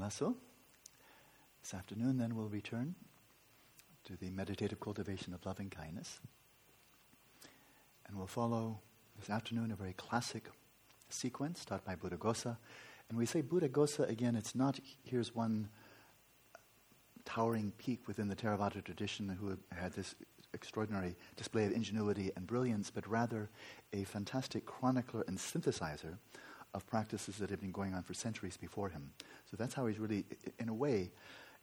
Lasso. This afternoon, then, we'll return to the meditative cultivation of loving kindness. And we'll follow this afternoon a very classic sequence taught by Buddhaghosa. And we say Buddhaghosa again, it's not here's one towering peak within the Theravada tradition who had this extraordinary display of ingenuity and brilliance, but rather a fantastic chronicler and synthesizer of practices that have been going on for centuries before him. So that's how he's really, in a way,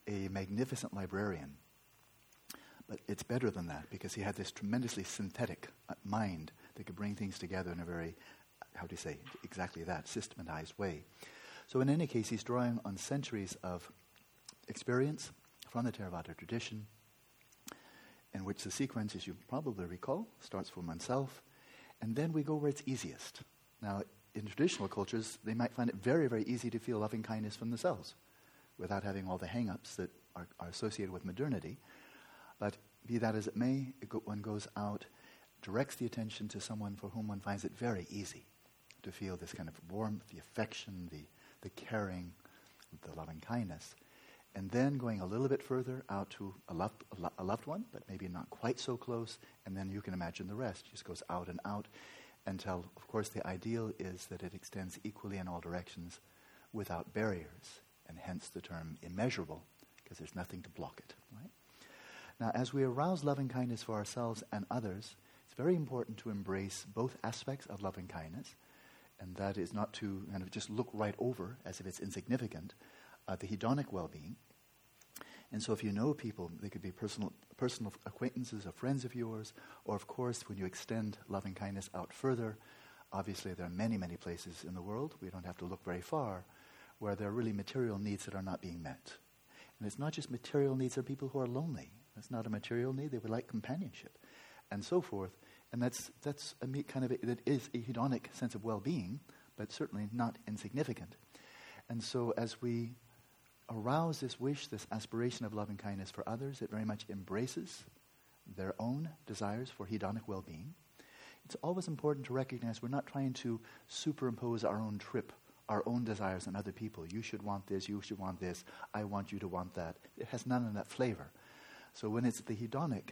a magnificent librarian. But it's better than that because he had this tremendously synthetic uh, mind that could bring things together in a very, how do you say, exactly that, systematized way. So, in any case, he's drawing on centuries of experience from the Theravada tradition, in which the sequence, as you probably recall, starts from oneself, and then we go where it's easiest. Now, in traditional cultures, they might find it very, very easy to feel loving kindness from themselves without having all the hang ups that are, are, associated with modernity. But be that as it may, it go, one goes out, directs the attention to someone for whom one finds it very easy to feel this kind of warmth, the affection, the, the caring, the loving kindness. And then going a little bit further out to a, loved, a, lo- a loved one, but maybe not quite so close, and then you can imagine the rest. Just goes out and out until, of course, the ideal is that it extends equally in all directions without barriers, and hence the term immeasurable, because there's nothing to block it. Right? Now, as we arouse loving kindness for ourselves and others, it's very important to embrace both aspects of loving kindness, and that is not to kind of just look right over as if it's insignificant, uh, the hedonic well-being. And so, if you know people, they could be personal, personal acquaintances or friends of yours, or of course, when you extend loving kindness out further, obviously there are many, many places in the world, we don't have to look very far, where there are really material needs that are not being met. And it's not just material needs, there are people who are lonely. That's not a material need, they would like companionship, and so forth. And that's, that's a kind of, a, that is a hedonic sense of well being, but certainly not insignificant. And so, as we arouse this wish, this aspiration of loving kindness for others. It very much embraces their own desires for hedonic well being. It's always important to recognize we're not trying to superimpose our own trip, our own desires on other people. You should want this, you should want this, I want you to want that. It has none of that flavor. So when it's the hedonic,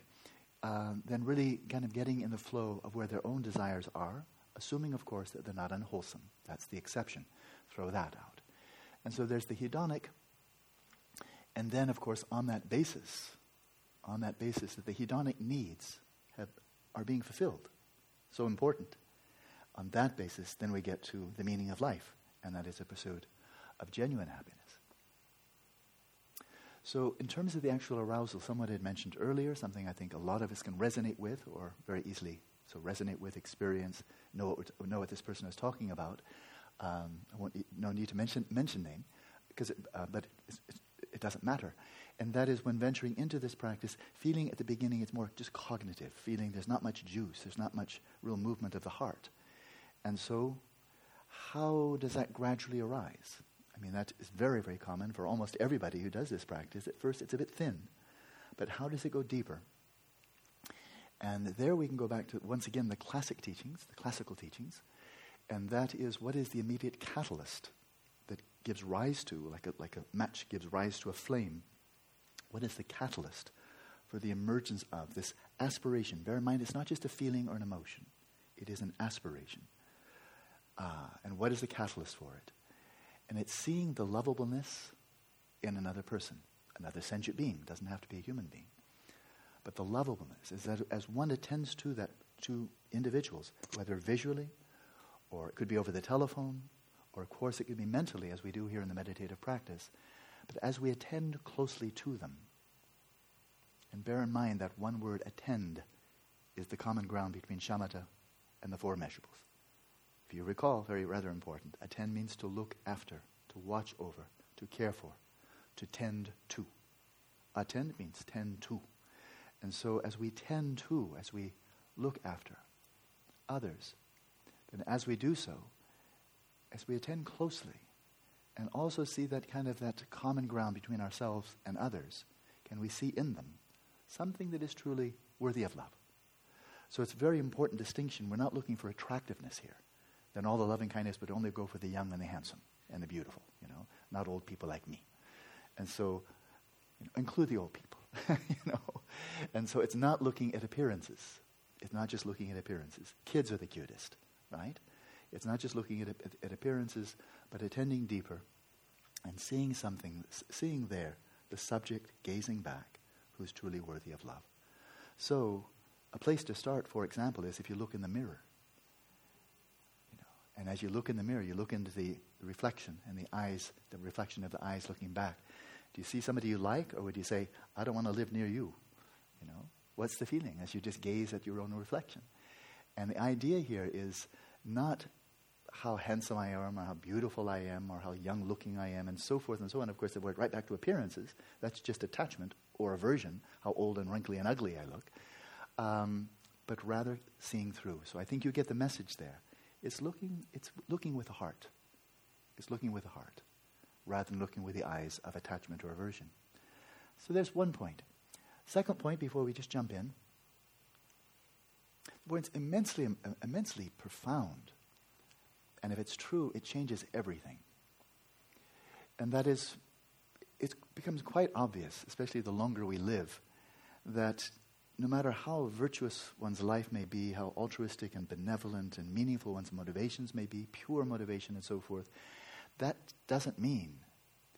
uh, then really kind of getting in the flow of where their own desires are, assuming, of course, that they're not unwholesome. That's the exception. Throw that out. And so there's the hedonic and then, of course, on that basis, on that basis that the hedonic needs have, are being fulfilled, so important. On that basis, then we get to the meaning of life, and that is a pursuit of genuine happiness. So, in terms of the actual arousal, someone had mentioned earlier, something I think a lot of us can resonate with, or very easily so resonate with, experience, know what, know what this person is talking about. Um, I won't, no need to mention, mention name, because uh, but it's, it's, it doesn't matter. And that is when venturing into this practice, feeling at the beginning it's more just cognitive, feeling there's not much juice, there's not much real movement of the heart. And so, how does that gradually arise? I mean, that is very, very common for almost everybody who does this practice. At first, it's a bit thin. But how does it go deeper? And there we can go back to, once again, the classic teachings, the classical teachings. And that is what is the immediate catalyst gives rise to, like a, like a match gives rise to a flame, what is the catalyst for the emergence of this aspiration? Bear in mind, it's not just a feeling or an emotion, it is an aspiration. Ah, and what is the catalyst for it? And it's seeing the lovableness in another person, another sentient being, doesn't have to be a human being. But the lovableness is that as one attends to that to individuals, whether visually or it could be over the telephone or, of course, it could be mentally, as we do here in the meditative practice. But as we attend closely to them, and bear in mind that one word, attend, is the common ground between shamatha and the four measurables. If you recall, very rather important, attend means to look after, to watch over, to care for, to tend to. Attend means tend to. And so as we tend to, as we look after others, then as we do so, as we attend closely and also see that kind of that common ground between ourselves and others, can we see in them something that is truly worthy of love? So it's a very important distinction. We're not looking for attractiveness here. Then all the loving kindness would only go for the young and the handsome and the beautiful, you know. not old people like me. And so, you know, include the old people, you know. And so it's not looking at appearances. It's not just looking at appearances. Kids are the cutest, right? It's not just looking at, at, at appearances, but attending deeper and seeing something, seeing there the subject gazing back who's truly worthy of love. So, a place to start, for example, is if you look in the mirror. You know, and as you look in the mirror, you look into the reflection and the eyes, the reflection of the eyes looking back. Do you see somebody you like, or would you say, I don't want to live near you? You know, what's the feeling as you just gaze at your own reflection? And the idea here is not how handsome I am, or how beautiful I am, or how young looking I am, and so forth and so on. Of course, if we're right back to appearances, that's just attachment or aversion, how old and wrinkly and ugly I look. Um, but rather seeing through. So I think you get the message there. It's looking, it's looking with the heart. It's looking with the heart, rather than looking with the eyes of attachment or aversion. So there's one point. Second point, before we just jump in, the it's immensely, immensely profound and if it's true, it changes everything. And that is, it becomes quite obvious, especially the longer we live, that no matter how virtuous one's life may be, how altruistic and benevolent and meaningful one's motivations may be, pure motivation and so forth, that doesn't mean,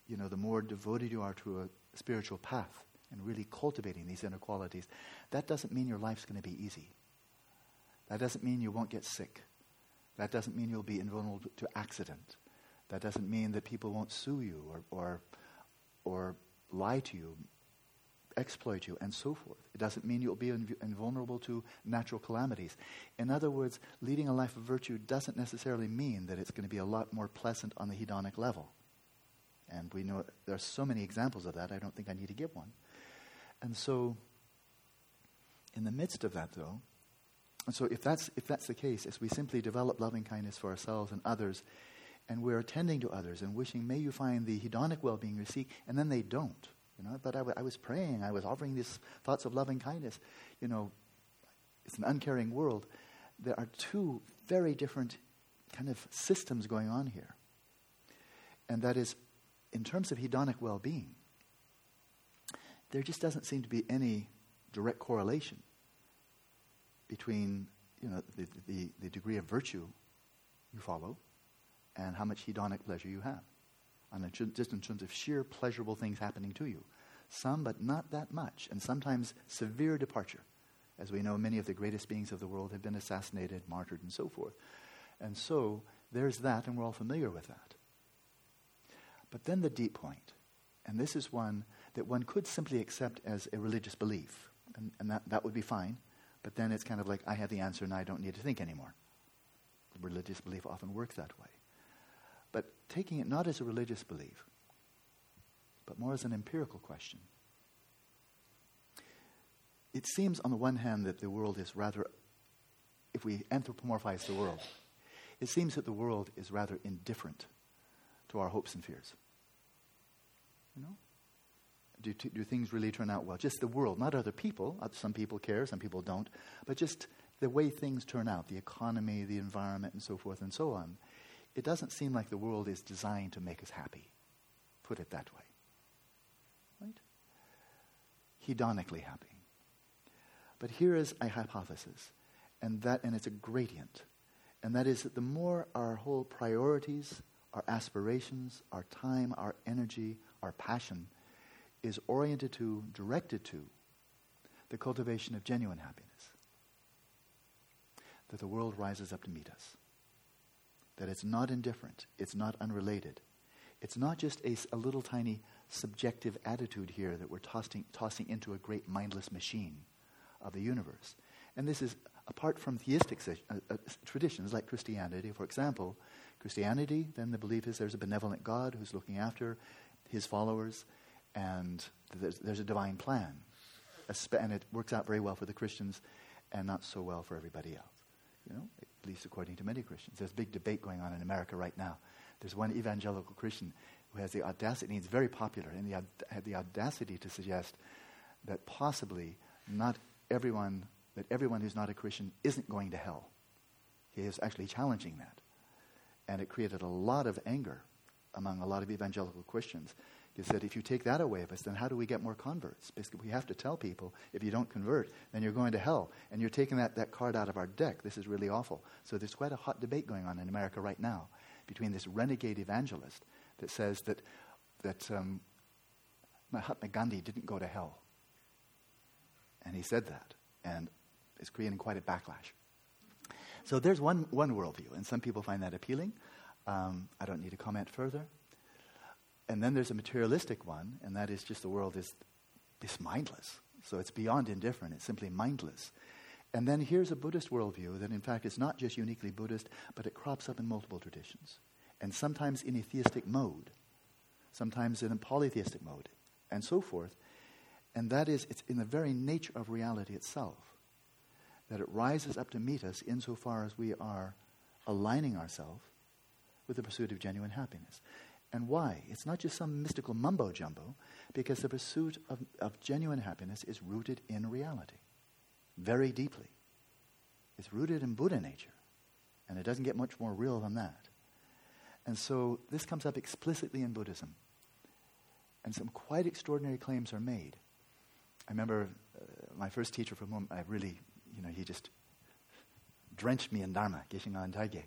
you know, the more devoted you are to a spiritual path and really cultivating these inner qualities, that doesn't mean your life's going to be easy. That doesn't mean you won't get sick. That doesn't mean you'll be invulnerable to accident. That doesn't mean that people won't sue you or, or, or lie to you, exploit you, and so forth. It doesn't mean you'll be inv- invulnerable to natural calamities. In other words, leading a life of virtue doesn't necessarily mean that it's going to be a lot more pleasant on the hedonic level. And we know there are so many examples of that, I don't think I need to give one. And so, in the midst of that, though, and so if that's, if that's the case, as we simply develop loving kindness for ourselves and others, and we're attending to others and wishing, may you find the hedonic well-being you seek, and then they don't. You know, but I, w- I was praying, I was offering these thoughts of loving kindness. You know, it's an uncaring world. There are two very different kind of systems going on here. And that is, in terms of hedonic well-being, there just doesn't seem to be any direct correlation between you know, the, the, the degree of virtue you follow and how much hedonic pleasure you have. On a, just in terms of sheer pleasurable things happening to you. Some, but not that much, and sometimes severe departure. As we know, many of the greatest beings of the world have been assassinated, martyred, and so forth. And so there's that, and we're all familiar with that. But then the deep point, and this is one that one could simply accept as a religious belief, and, and that, that would be fine. But then it's kind of like, I have the answer and I don't need to think anymore. Religious belief often works that way. But taking it not as a religious belief, but more as an empirical question. It seems, on the one hand, that the world is rather, if we anthropomorphize the world, it seems that the world is rather indifferent to our hopes and fears. You know? Do, do things really turn out well? Just the world, not other people. Uh, some people care, some people don't. But just the way things turn out, the economy, the environment, and so forth and so on. It doesn't seem like the world is designed to make us happy. Put it that way. Right? Hedonically happy. But here is a hypothesis, and, that, and it's a gradient. And that is that the more our whole priorities, our aspirations, our time, our energy, our passion is oriented to, directed to, the cultivation of genuine happiness. That the world rises up to meet us. That it's not indifferent, it's not unrelated. It's not just a, a little tiny subjective attitude here that we're tossing, tossing into a great mindless machine of the universe. And this is apart from theistic uh, uh, traditions like Christianity, for example. Christianity, then the belief is there's a benevolent God who's looking after his followers and there's, there's a divine plan. And it works out very well for the Christians and not so well for everybody else. You know, at least according to many Christians. There's a big debate going on in America right now. There's one evangelical Christian who has the audacity, and he's very popular, and he had the audacity to suggest that possibly not everyone, that everyone who's not a Christian isn't going to hell. He is actually challenging that. And it created a lot of anger among a lot of evangelical Christians is said, if you take that away of us, then how do we get more converts? Basically, we have to tell people if you don't convert, then you're going to hell. And you're taking that, that card out of our deck. This is really awful. So there's quite a hot debate going on in America right now between this renegade evangelist that says that, that um, Mahatma Gandhi didn't go to hell. And he said that. And it's creating quite a backlash. So there's one, one worldview, and some people find that appealing. Um, I don't need to comment further. And then there's a materialistic one, and that is just the world is, is mindless. So it's beyond indifferent, it's simply mindless. And then here's a Buddhist worldview that, in fact, is not just uniquely Buddhist, but it crops up in multiple traditions. And sometimes in a theistic mode, sometimes in a polytheistic mode, and so forth. And that is, it's in the very nature of reality itself that it rises up to meet us insofar as we are aligning ourselves with the pursuit of genuine happiness. And why? It's not just some mystical mumbo jumbo, because the pursuit of, of genuine happiness is rooted in reality, very deeply. It's rooted in Buddha nature, and it doesn't get much more real than that. And so this comes up explicitly in Buddhism. And some quite extraordinary claims are made. I remember uh, my first teacher from whom I really you know, he just drenched me in Dharma, Geshe Dhargyey,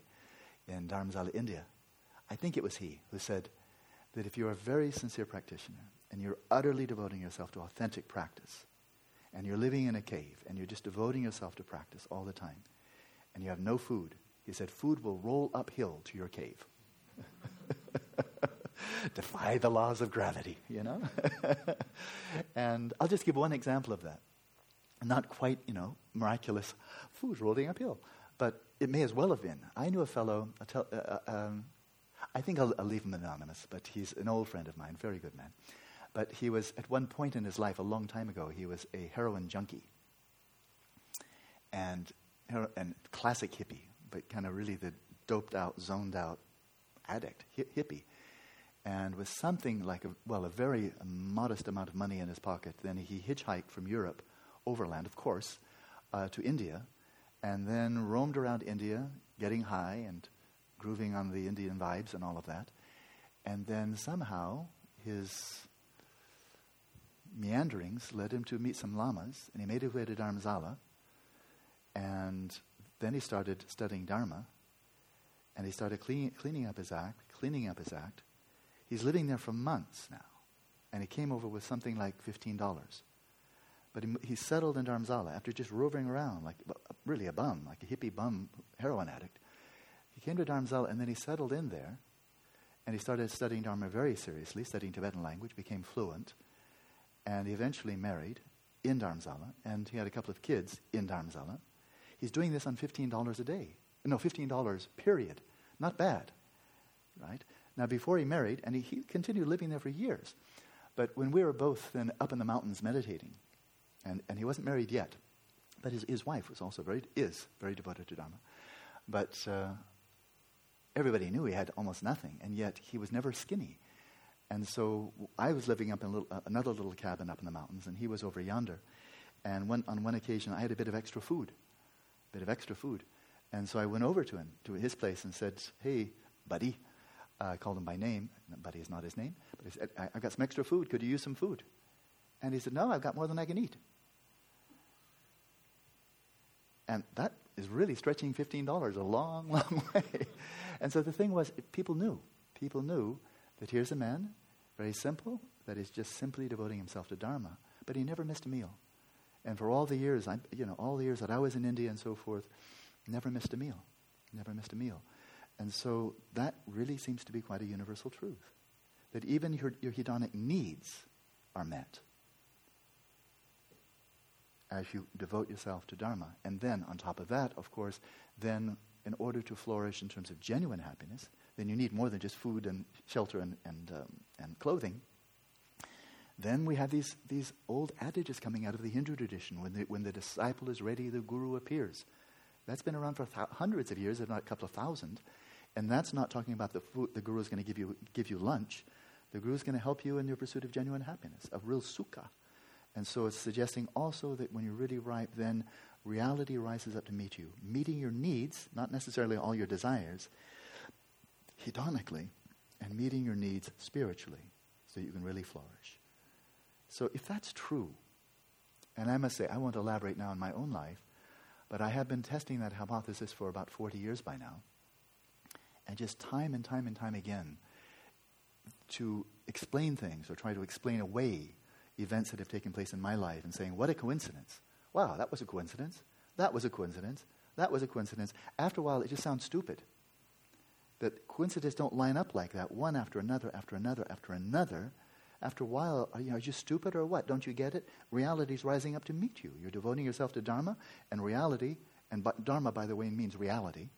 in Dharamsala, India. I think it was he who said that if you're a very sincere practitioner and you're utterly devoting yourself to authentic practice, and you're living in a cave and you're just devoting yourself to practice all the time, and you have no food, he said, food will roll uphill to your cave. Defy the laws of gravity, you know? and I'll just give one example of that not quite, you know, miraculous food rolling uphill. But it may as well have been. I knew a fellow, a tel- uh, uh, um, I think I'll, I'll, leave him anonymous, but he's an old friend of mine, very good man. But he was, at one point in his life, a long time ago, he was a heroin junkie. And, and classic hippie, but kind of really the doped out, zoned out addict, hi- hippie. And with something like, a, well, a very modest amount of money in his pocket, then he hitchhiked from Europe overland, of course, uh, to India, and then roamed around India, getting high and grooving on the Indian vibes and all of that. And then somehow his meanderings led him to meet some lamas, and he made his way to Dharamsala. And then he started studying Dharma, and he started clean, cleaning up his act, cleaning up his act. He's living there for months now, and he came over with something like fifteen dollars. But he, he settled in Dharamsala after just roving around like really a bum, like a hippie bum heroin addict. Came to Dharamsala and then he settled in there and he started studying Dharma very seriously, studying Tibetan language, became fluent, and he eventually married in Dharamsala and he had a couple of kids in Dharamsala. He's doing this on $15 a day. No, $15 period. Not bad, right? Now, before he married, and he, he continued living there for years, but when we were both then up in the mountains meditating, and, and he wasn't married yet. But his, his wife was also very, is very devoted to Dharma. But uh, everybody knew he had almost nothing, and yet he was never skinny. And so I was living up in little, uh, another little cabin up in the mountains, and he was over yonder. And on one occasion, I had a bit of extra food, a bit of extra food. And so I went over to him, to his place, and said, Hey, buddy. Uh, I called him by name. Buddy is not his name. But I said, I, I've got some extra food. Could you use some food? And he said, No, I've got more than I can eat. And that is really stretching $15 a long, long way. and so the thing was, people knew. People knew that here's a man, very simple, that is just simply devoting himself to Dharma. But he never missed a meal. And for all the years, I, you know, all the years that I was in India and so forth, never missed a meal. Never missed a meal. And so that really seems to be quite a universal truth. That even your, your hedonic needs are met as you devote yourself to Dharma. And then, on top of that, of course, then in order to flourish in terms of genuine happiness, then you need more than just food and shelter and, and, um, and clothing. Then we have these, these old adages coming out of the Hindu tradition. When the, when the disciple is ready, the guru appears. That's been around for th- hundreds of years, if not a couple of thousand. And that's not talking about the food the guru is going to give you, give you lunch. The guru is going to help you in your pursuit of genuine happiness, of real sukha. And so it's suggesting also that when you're really ripe, then reality rises up to meet you, meeting your needs, not necessarily all your desires, hedonically, and meeting your needs spiritually so you can really flourish. So if that's true, and I must say, I won't elaborate now on my own life, but I have been testing that hypothesis for about 40 years by now. And just time and time and time again, to explain things or try to explain away events that have taken place in my life and saying, what a coincidence. Wow, that was a coincidence. That was a coincidence. That was a coincidence. After a while, it just sounds stupid. That coincidences don't line up like that, one after another, after another, after another. After a while, are you, are you stupid or what? Don't you get it? Reality is rising up to meet you. You're devoting yourself to Dharma, and reality, and Dharma, by the way, means reality.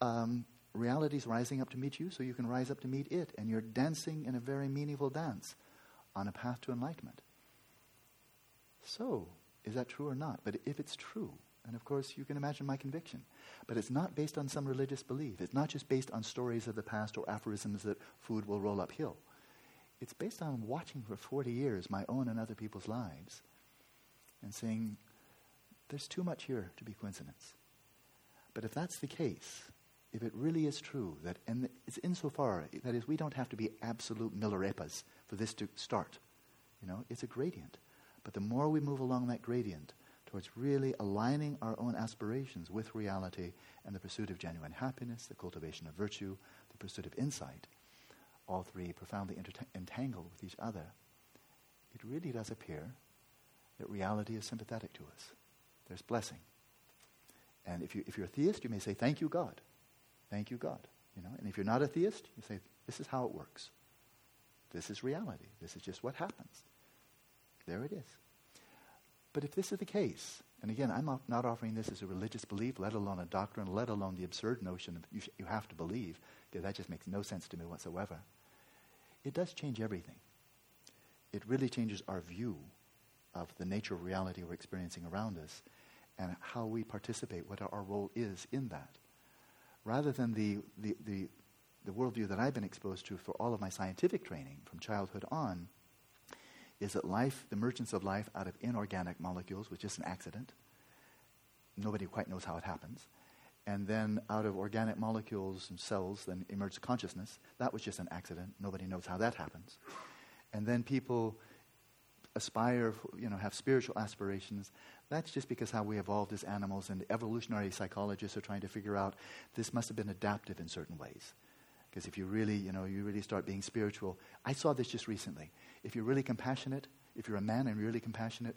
Um, reality is rising up to meet you, so you can rise up to meet it. And you're dancing in a very meaningful dance on a path to enlightenment. So, is that true or not? But if it's true, and of course, you can imagine my conviction. But it's not based on some religious belief. It's not just based on stories of the past or aphorisms that food will roll uphill. It's based on watching for 40 years my own and other people's lives and saying, there's too much here to be coincidence. But if that's the case, if it really is true that, and it's insofar, that is, we don't have to be absolute Milarepas for this to start. You know, it's a gradient. But the more we move along that gradient towards really aligning our own aspirations with reality and the pursuit of genuine happiness, the cultivation of virtue, the pursuit of insight, all three profoundly entangled with each other, it really does appear that reality is sympathetic to us. There's blessing. And if, you, if you're a theist, you may say, Thank you, God. Thank you, God. You know? And if you're not a theist, you say, This is how it works. This is reality. This is just what happens. There it is. But if this is the case, and again, I'm not offering this as a religious belief, let alone a doctrine, let alone the absurd notion of you, sh- you have to believe, because that just makes no sense to me whatsoever. It does change everything. It really changes our view of the nature of reality we're experiencing around us and how we participate, what our role is in that. Rather than the, the, the, the worldview that I've been exposed to for all of my scientific training from childhood on, is that life, the emergence of life out of inorganic molecules was just an accident. Nobody quite knows how it happens. And then out of organic molecules and cells, then emerged consciousness. That was just an accident. Nobody knows how that happens. And then people aspire, you know, have spiritual aspirations. That's just because how we evolved as animals, and evolutionary psychologists are trying to figure out this must have been adaptive in certain ways. Because if you really, you know, you really start being spiritual. I saw this just recently. If you're really compassionate, if you're a man and really compassionate,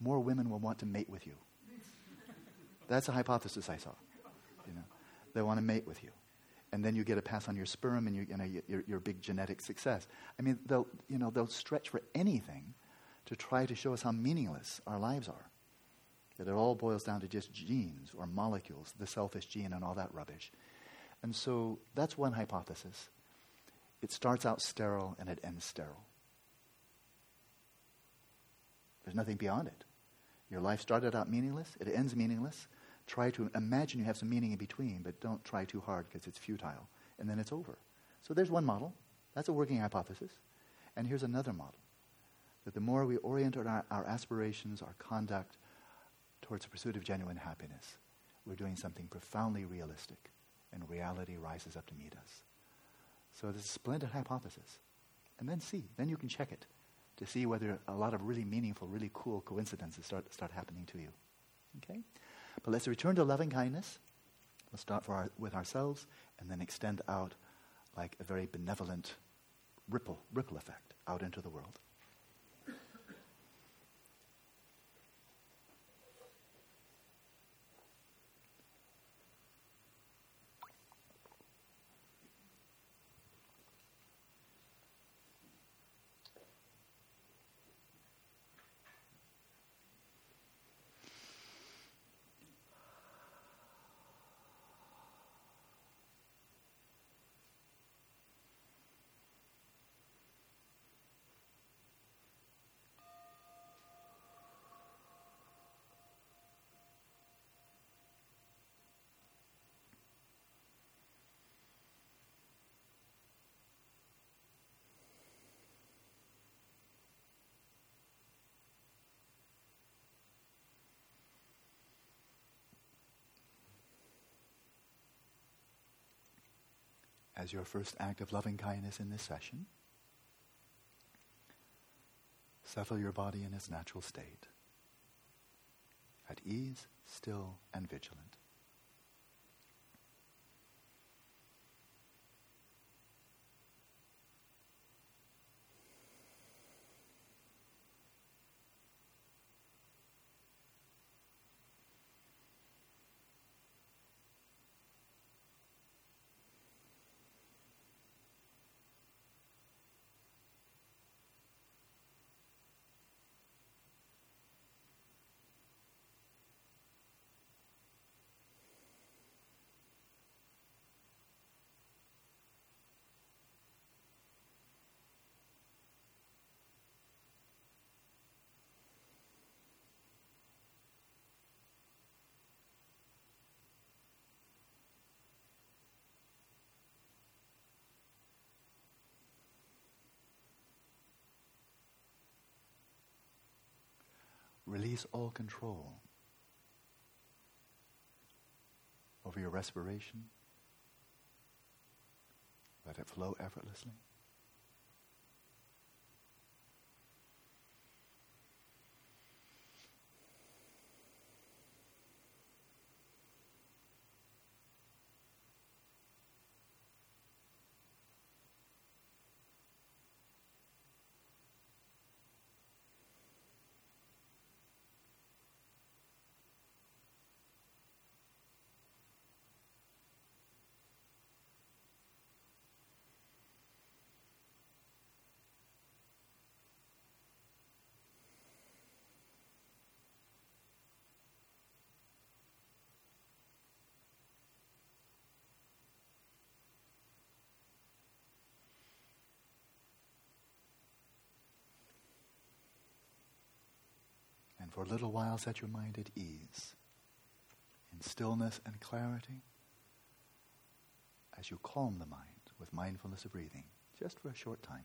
more women will want to mate with you. That's a hypothesis I saw. You know, they want to mate with you, and then you get a pass on your sperm, and you, you know, your, your big genetic success. I mean, they'll, you know, they'll stretch for anything to try to show us how meaningless our lives are. That it all boils down to just genes or molecules, the selfish gene, and all that rubbish. And so that's one hypothesis. It starts out sterile and it ends sterile. There's nothing beyond it. Your life started out meaningless, it ends meaningless. Try to imagine you have some meaning in between, but don't try too hard because it's futile. And then it's over. So there's one model. That's a working hypothesis. And here's another model that the more we orient our, our aspirations, our conduct towards the pursuit of genuine happiness, we're doing something profoundly realistic, and reality rises up to meet us. So it's a splendid hypothesis. And then see, then you can check it to see whether a lot of really meaningful, really cool coincidences start, start happening to you. Okay? But let's return to loving kindness. We'll start our, with ourselves and then extend out like a very benevolent ripple, ripple effect out into the world. As your first act of loving kindness in this session, settle your body in its natural state, at ease, still, and vigilant. Release all control over your respiration. Let it flow effortlessly. For a little while set your mind at ease, in stillness and clarity, as you calm the mind with mindfulness of breathing, just for a short time.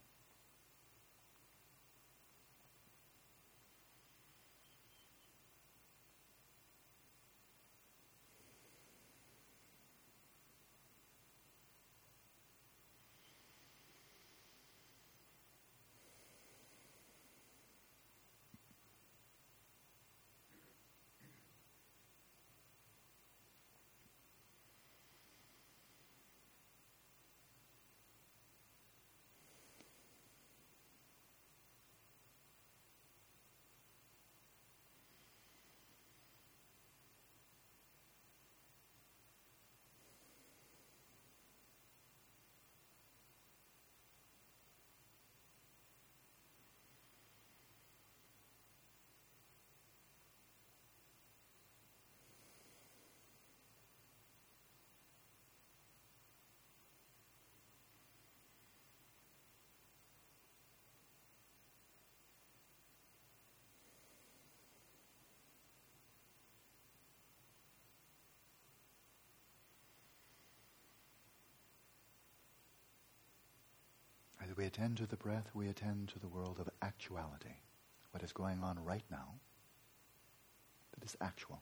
We attend to the breath, we attend to the world of actuality. What is going on right now that is actual.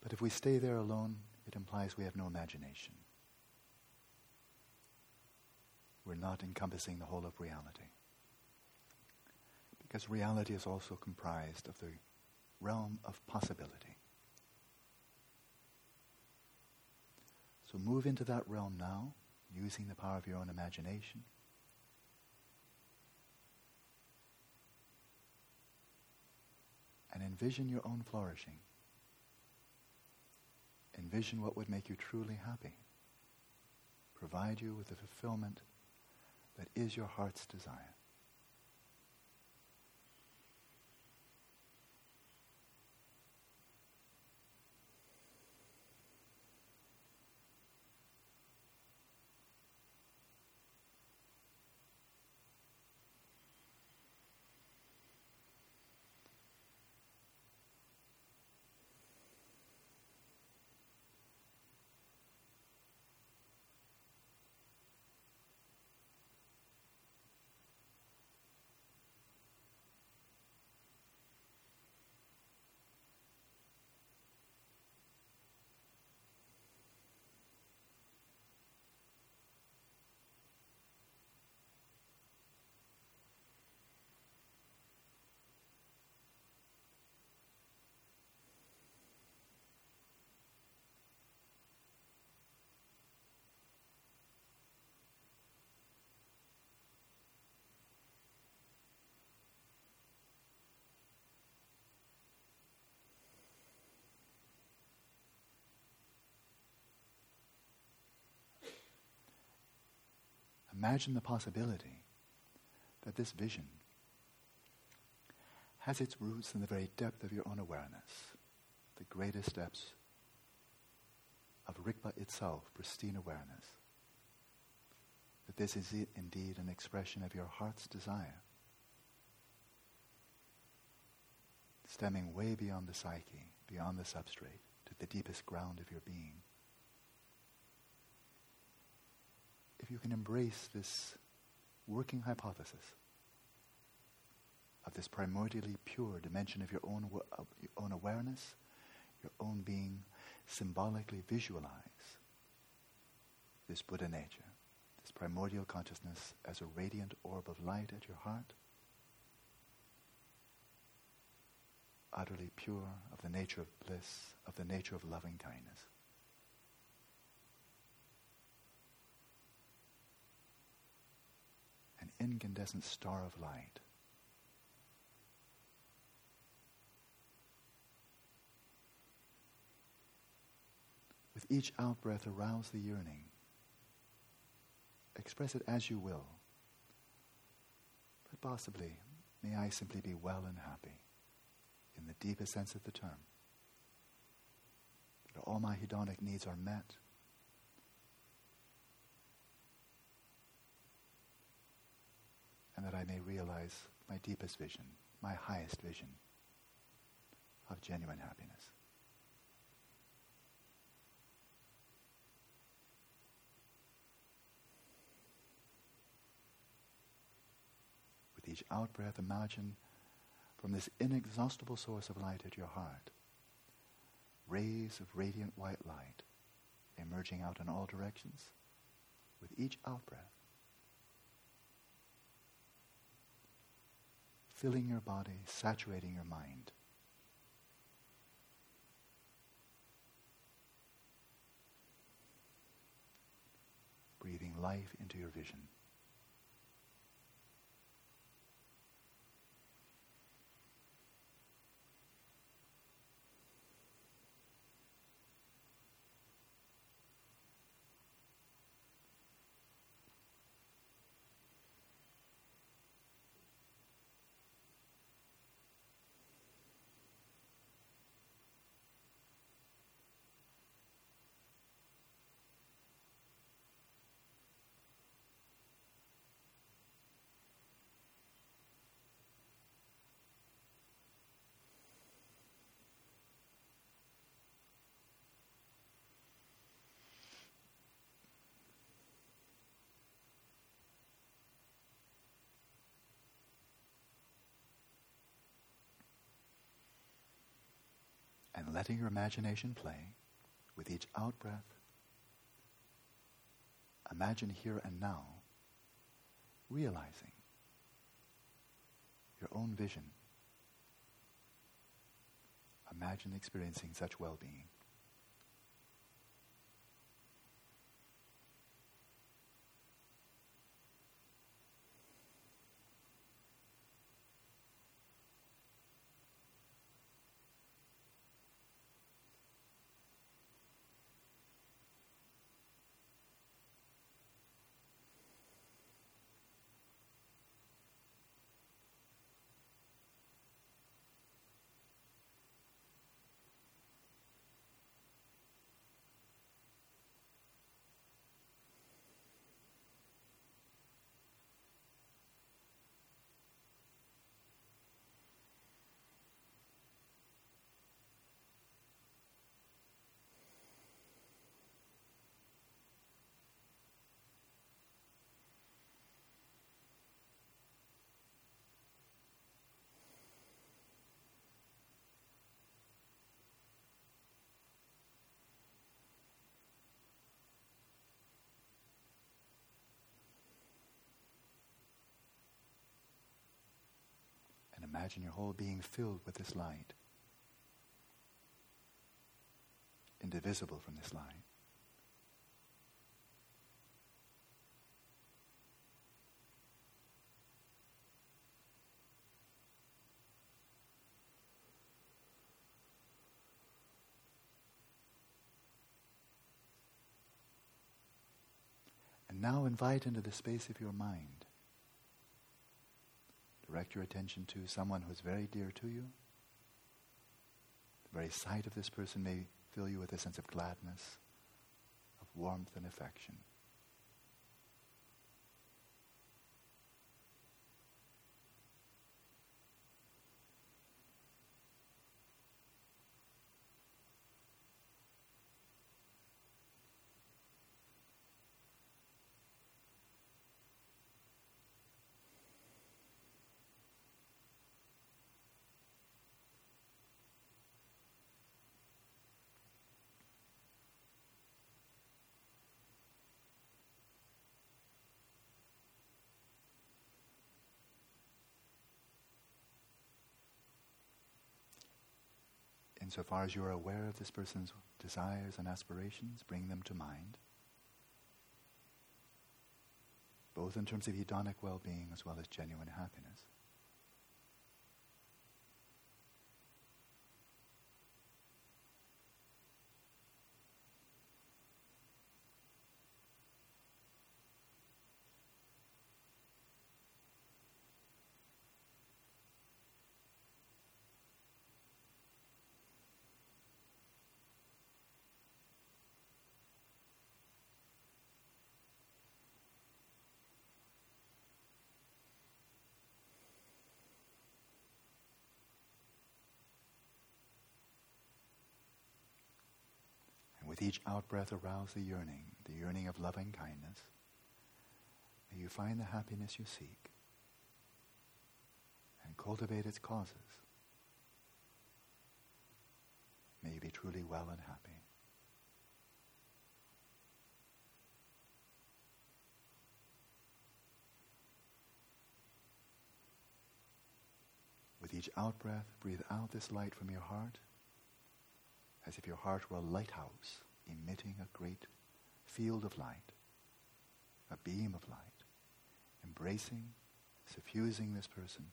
But if we stay there alone, it implies we have no imagination. We're not encompassing the whole of reality. Because reality is also comprised of the realm of possibility. So move into that realm now, using the power of your own imagination. And envision your own flourishing. Envision what would make you truly happy. Provide you with the fulfillment that is your heart's desire. Imagine the possibility that this vision has its roots in the very depth of your own awareness, the greatest depths of Rigpa itself, pristine awareness. That this is indeed an expression of your heart's desire, stemming way beyond the psyche, beyond the substrate, to the deepest ground of your being. If you can embrace this working hypothesis, of this primordially pure dimension of your own, of your own awareness, your own being, symbolically visualize this Buddha nature, this primordial consciousness as a radiant orb of light at your heart, utterly pure, of the nature of bliss, of the nature of loving kindness. Incandescent star of light With each out breath, arouse the yearning. Express it as you will. But possibly, may I simply be well and happy in the deepest sense of the term. That all my hedonic needs are met. And that I may realize my deepest vision, my highest vision of genuine happiness. With each out breath, imagine from this inexhaustible source of light at your heart, rays of radiant white light emerging out in all directions with each out breath. Filling your body, saturating your mind. Breathing life into your vision. And letting your imagination play with each out breath. Imagine here and now realizing your own vision. Imagine experiencing such well being. Imagine your whole being filled with this light, indivisible from this light. And now invite into the space of your mind. Direct your attention to someone who's very dear to you. The very sight of this person may fill you with a sense of gladness, of warmth and affection. Insofar as you are aware of this person's desires and aspirations, bring them to mind, both in terms of hedonic well being as well as genuine happiness. With each out-breath, arouse the yearning, the yearning of loving kindness. May you find the happiness you seek and cultivate its causes. May you be truly well and happy. With each out-breath, breathe out this light from your heart as if your heart were a lighthouse emitting a great field of light, a beam of light, embracing, suffusing this person.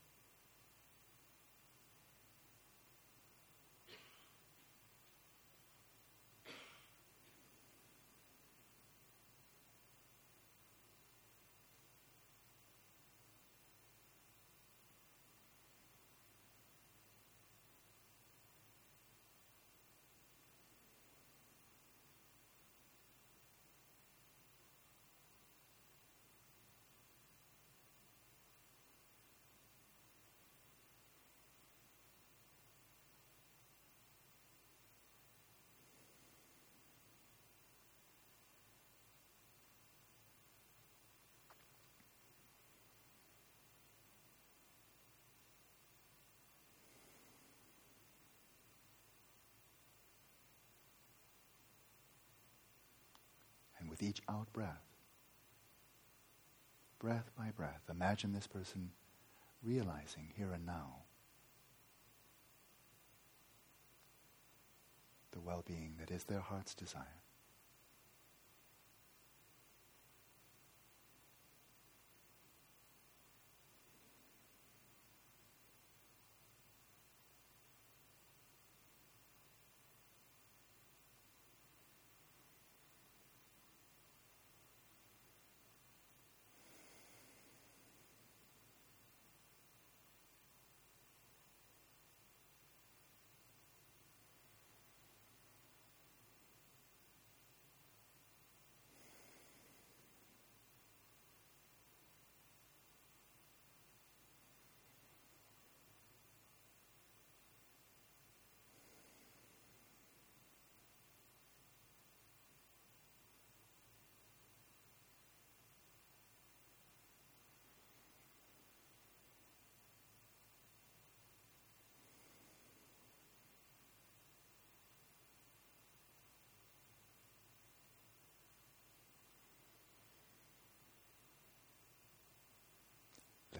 With each out breath, breath by breath, imagine this person realizing here and now the well being that is their heart's desire.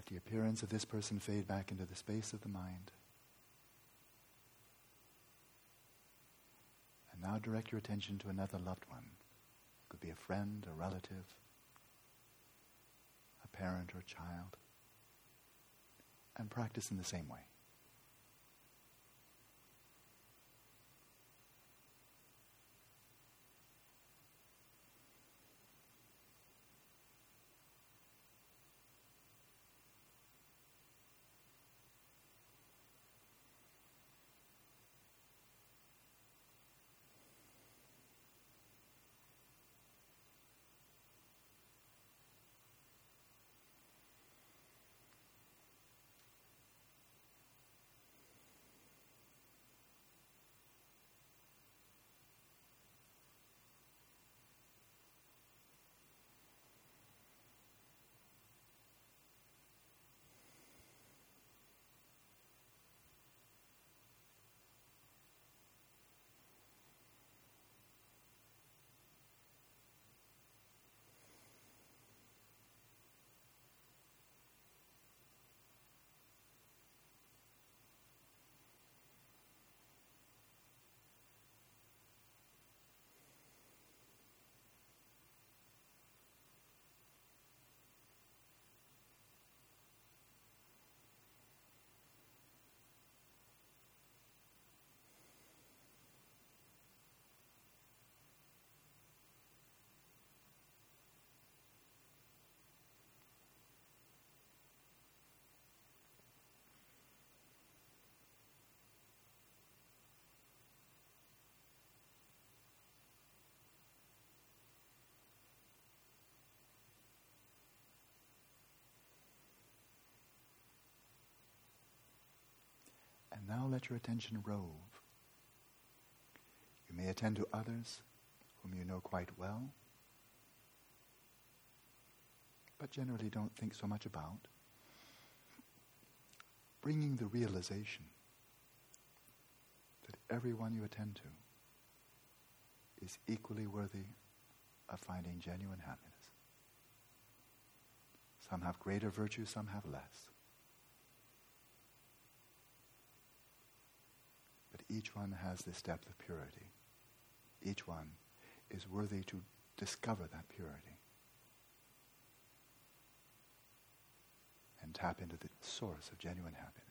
Let the appearance of this person fade back into the space of the mind. And now direct your attention to another loved one. It could be a friend, a relative, a parent or a child. And practice in the same way. Now let your attention rove. You may attend to others whom you know quite well, but generally don't think so much about. Bringing the realization that everyone you attend to is equally worthy of finding genuine happiness. Some have greater virtue, some have less. Each one has this depth of purity. Each one is worthy to discover that purity and tap into the source of genuine happiness.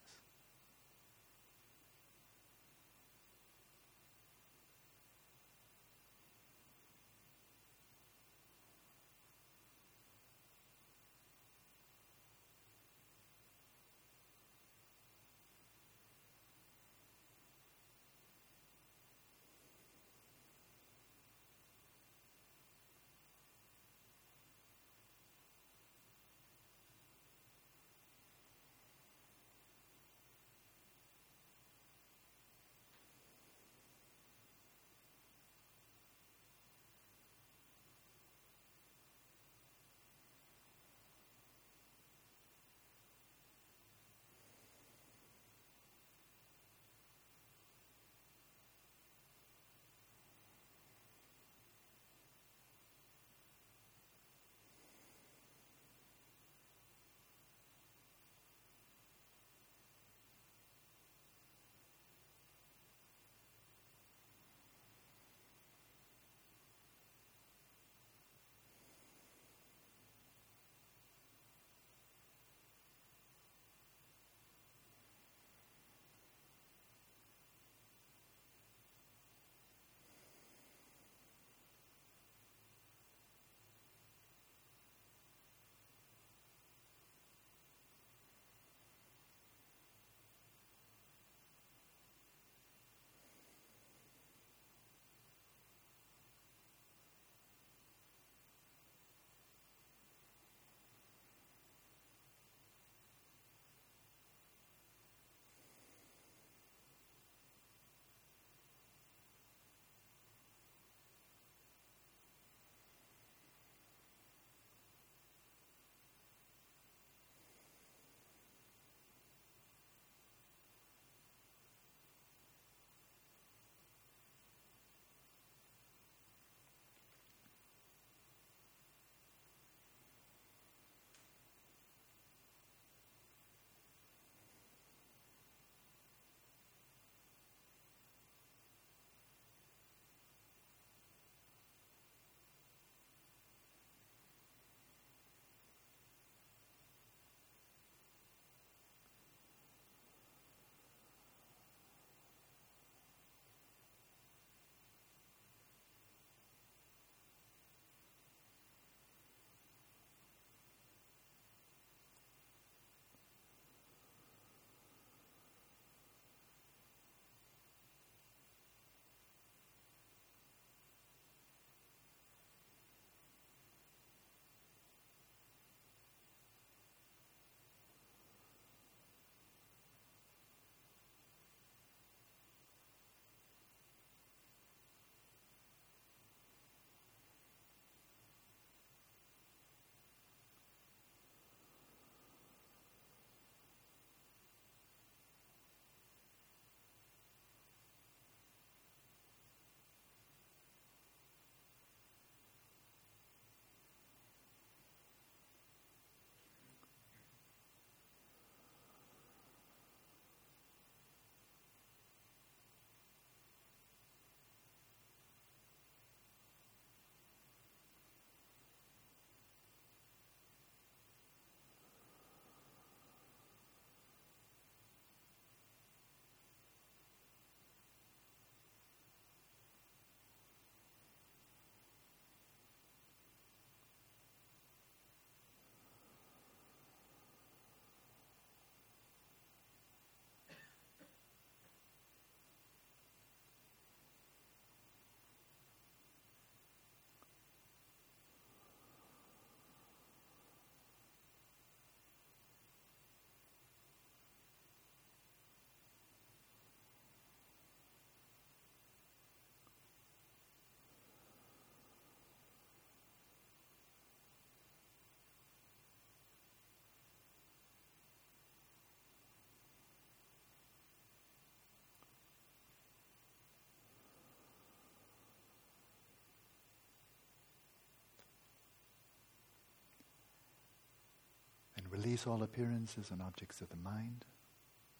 Release all appearances and objects of the mind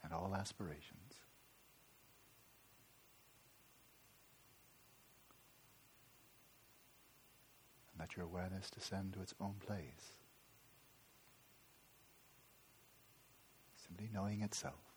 and all aspirations. And let your awareness descend to its own place. Simply knowing itself.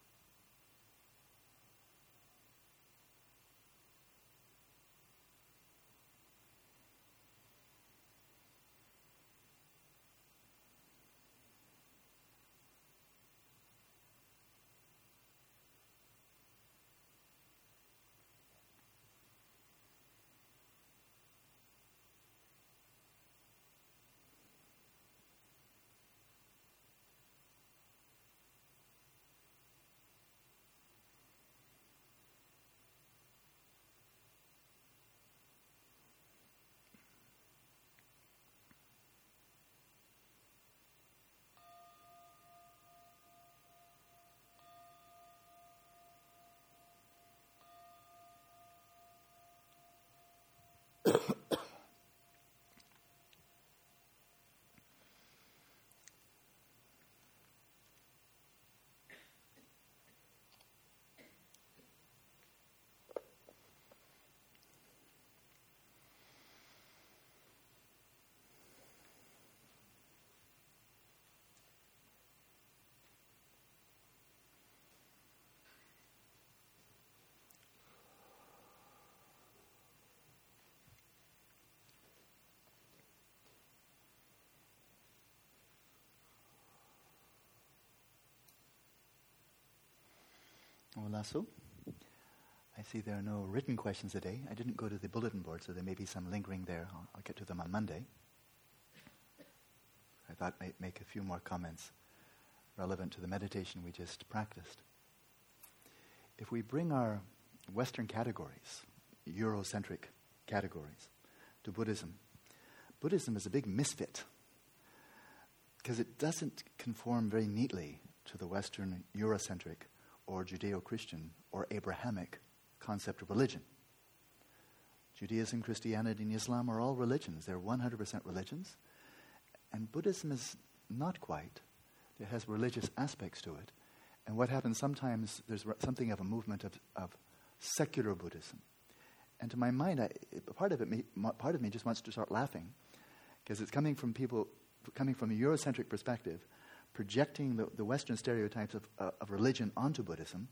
Olasu. I see there are no written questions today. I didn't go to the bulletin board, so there may be some lingering there. I'll, I'll get to them on Monday. I thought I'd make a few more comments relevant to the meditation we just practiced. If we bring our Western categories, Eurocentric categories, to Buddhism, Buddhism is a big misfit because it doesn't conform very neatly to the Western Eurocentric or Judeo Christian or Abrahamic concept of religion. Judaism, Christianity, and Islam are all religions. They're 100% religions. And Buddhism is not quite. It has religious aspects to it. And what happens sometimes, there's something of a movement of, of secular Buddhism. And to my mind, I, part, of it me, part of me just wants to start laughing because it's coming from people, coming from a Eurocentric perspective projecting the, the Western stereotypes of, uh, of religion onto Buddhism,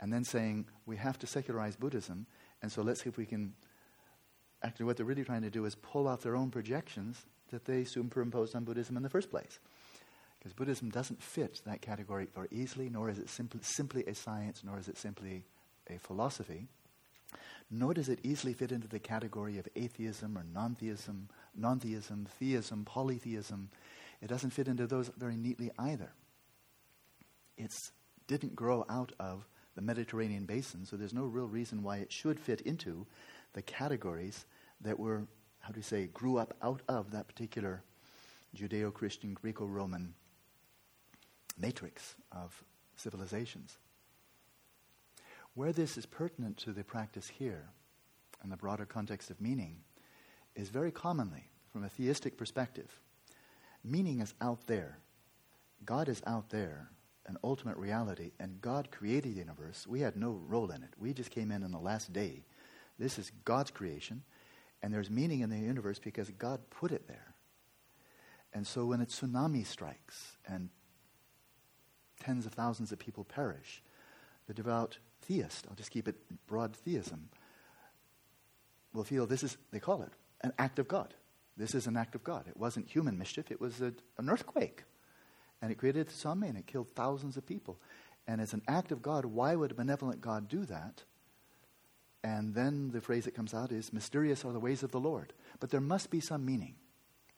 and then saying we have to secularize Buddhism, and so let's see if we can. Actually, what they're really trying to do is pull off their own projections that they superimposed on Buddhism in the first place. Because Buddhism doesn't fit that category very easily, nor is it simply, simply a science, nor is it simply a philosophy. Nor does it easily fit into the category of atheism or non-theism, non-theism, theism, polytheism, it doesn't fit into those very neatly either. It didn't grow out of the Mediterranean basin, so there's no real reason why it should fit into the categories that were, how do you say, grew up out of that particular Judeo Christian, Greco Roman matrix of civilizations. Where this is pertinent to the practice here, and the broader context of meaning, is very commonly, from a theistic perspective, Meaning is out there. God is out there, an ultimate reality, and God created the universe. We had no role in it. We just came in on the last day. This is God's creation, and there's meaning in the universe because God put it there. And so when a tsunami strikes and tens of thousands of people perish, the devout theist, I'll just keep it broad theism, will feel this is, they call it, an act of God. This is an act of God. It wasn't human mischief, it was a, an earthquake. And it created a tsunami and it killed thousands of people. And as an act of God, why would a benevolent God do that? And then the phrase that comes out is, Mysterious are the ways of the Lord. But there must be some meaning.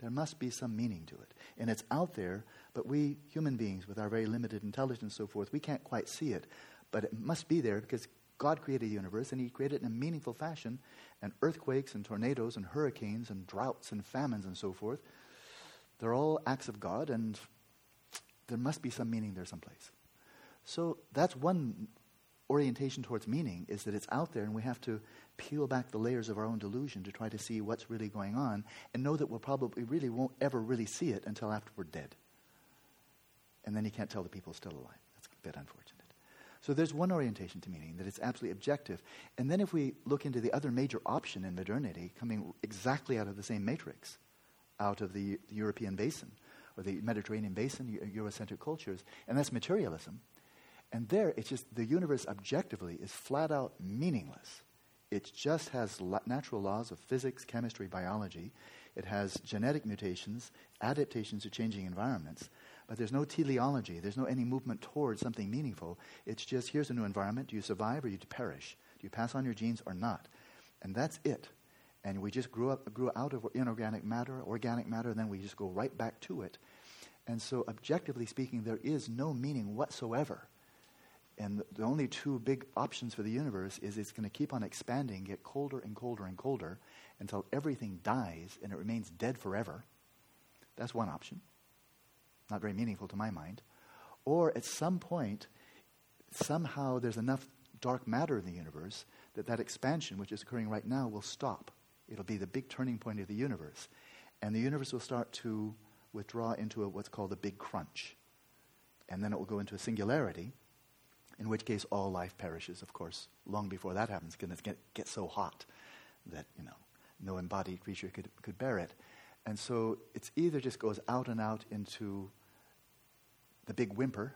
There must be some meaning to it. And it's out there, but we human beings, with our very limited intelligence and so forth, we can't quite see it. But it must be there because God created the universe and He created it in a meaningful fashion and earthquakes and tornadoes and hurricanes and droughts and famines and so forth. They're all acts of God, and there must be some meaning there someplace. So that's one orientation towards meaning is that it's out there and we have to peel back the layers of our own delusion to try to see what's really going on and know that we'll probably really won't ever really see it until after we're dead. and then he can't tell the people still alive. That's a bit unfortunate. So there's one orientation to meaning, that it's absolutely objective. And then if we look into the other major option in modernity, coming exactly out of the same matrix, out of the, the European basin, or the Mediterranean basin, Eurocentric cultures, and that's materialism. And there, it's just the universe objectively is flat out meaningless. It just has natural laws of physics, chemistry, biology. It has genetic mutations, adaptations to changing environments. But there's no teleology. There's no any movement towards something meaningful. It's just here's a new environment. Do you survive or do you perish? Do you pass on your genes or not? And that's it. And we just grew up, grew out of inorganic matter, organic matter, and then we just go right back to it. And so, objectively speaking, there is no meaning whatsoever. And the only two big options for the universe is it's going to keep on expanding, get colder and colder and colder until everything dies and it remains dead forever. That's one option not very meaningful to my mind. Or at some point, somehow there's enough dark matter in the universe that that expansion, which is occurring right now, will stop. It'll be the big turning point of the universe. And the universe will start to withdraw into a, what's called a big crunch. And then it will go into a singularity, in which case all life perishes, of course, long before that happens, because it gets get so hot that, you know, no embodied creature could, could bear it. And so it's either just goes out and out into the big whimper,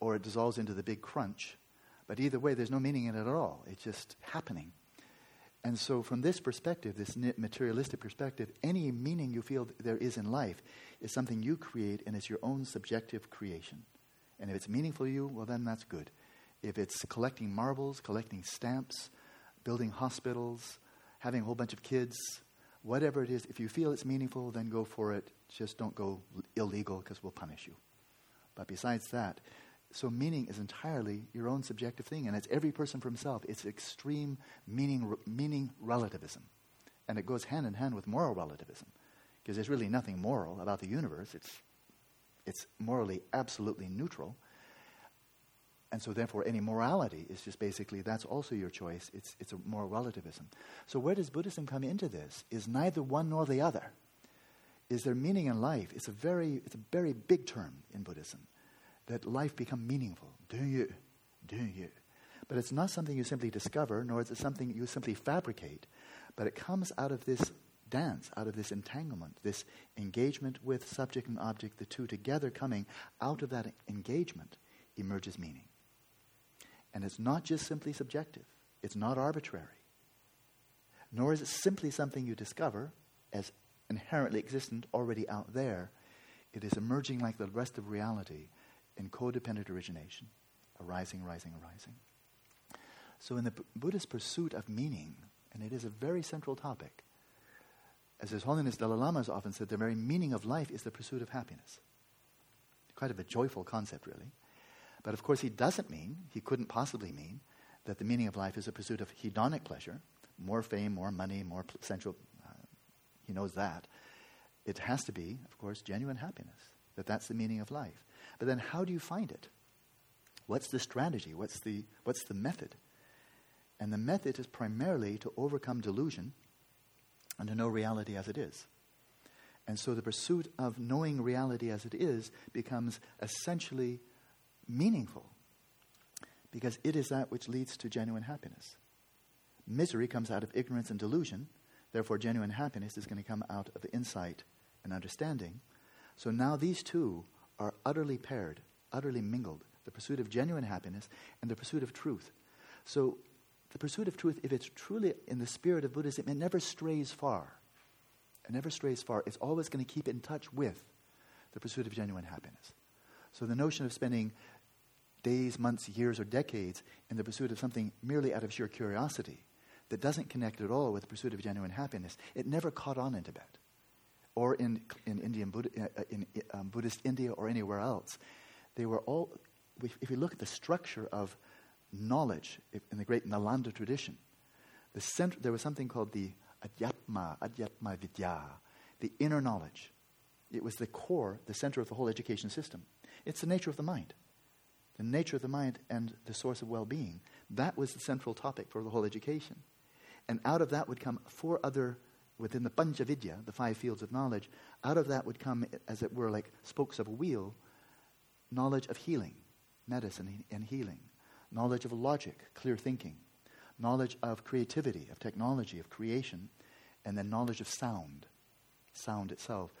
or it dissolves into the big crunch. But either way, there's no meaning in it at all. It's just happening. And so, from this perspective, this materialistic perspective, any meaning you feel there is in life is something you create and it's your own subjective creation. And if it's meaningful to you, well, then that's good. If it's collecting marbles, collecting stamps, building hospitals, having a whole bunch of kids, whatever it is, if you feel it's meaningful, then go for it. Just don't go illegal because we'll punish you. But besides that, so meaning is entirely your own subjective thing, and it's every person for himself. It's extreme meaning, meaning relativism. And it goes hand in hand with moral relativism, because there's really nothing moral about the universe. It's, it's morally absolutely neutral. And so, therefore, any morality is just basically that's also your choice. It's, it's a moral relativism. So, where does Buddhism come into this? Is neither one nor the other is there meaning in life? It's a very, it's a very big term in Buddhism, that life become meaningful. Do you? Do you? But it's not something you simply discover, nor is it something you simply fabricate, but it comes out of this dance, out of this entanglement, this engagement with subject and object, the two together coming out of that engagement emerges meaning. And it's not just simply subjective, it's not arbitrary, nor is it simply something you discover as inherently existent already out there. It is emerging like the rest of reality in codependent origination, arising, arising, arising. So, in the B- Buddhist pursuit of meaning, and it is a very central topic, as His Holiness Dalai Lama has often said, the very meaning of life is the pursuit of happiness. Quite of a joyful concept, really. But of course, he doesn't mean, he couldn't possibly mean, that the meaning of life is a pursuit of hedonic pleasure, more fame, more money, more pl- sensual he knows that. It has to be, of course, genuine happiness, that that's the meaning of life. But then how do you find it? What's the strategy? What's the, what's the method? And the method is primarily to overcome delusion and to know reality as it is. And so the pursuit of knowing reality as it is becomes essentially meaningful because it is that which leads to genuine happiness. Misery comes out of ignorance and delusion, Therefore, genuine happiness is going to come out of insight and understanding. So now these two are utterly paired, utterly mingled the pursuit of genuine happiness and the pursuit of truth. So, the pursuit of truth, if it's truly in the spirit of Buddhism, it never strays far. It never strays far. It's always going to keep in touch with the pursuit of genuine happiness. So, the notion of spending days, months, years, or decades in the pursuit of something merely out of sheer curiosity that doesn't connect at all with the pursuit of genuine happiness, it never caught on in Tibet or in, in, Indian Buddha, uh, in um, Buddhist India or anywhere else. They were all, if you look at the structure of knowledge in the great Nalanda tradition, the center, there was something called the Adhyatma, Adhyatma Vidya, the inner knowledge. It was the core, the center of the whole education system. It's the nature of the mind. The nature of the mind and the source of well being. That was the central topic for the whole education. And out of that would come four other, within the Panchavidya, the five fields of knowledge, out of that would come, as it were, like spokes of a wheel, knowledge of healing, medicine and healing, knowledge of logic, clear thinking, knowledge of creativity, of technology, of creation, and then knowledge of sound, sound itself.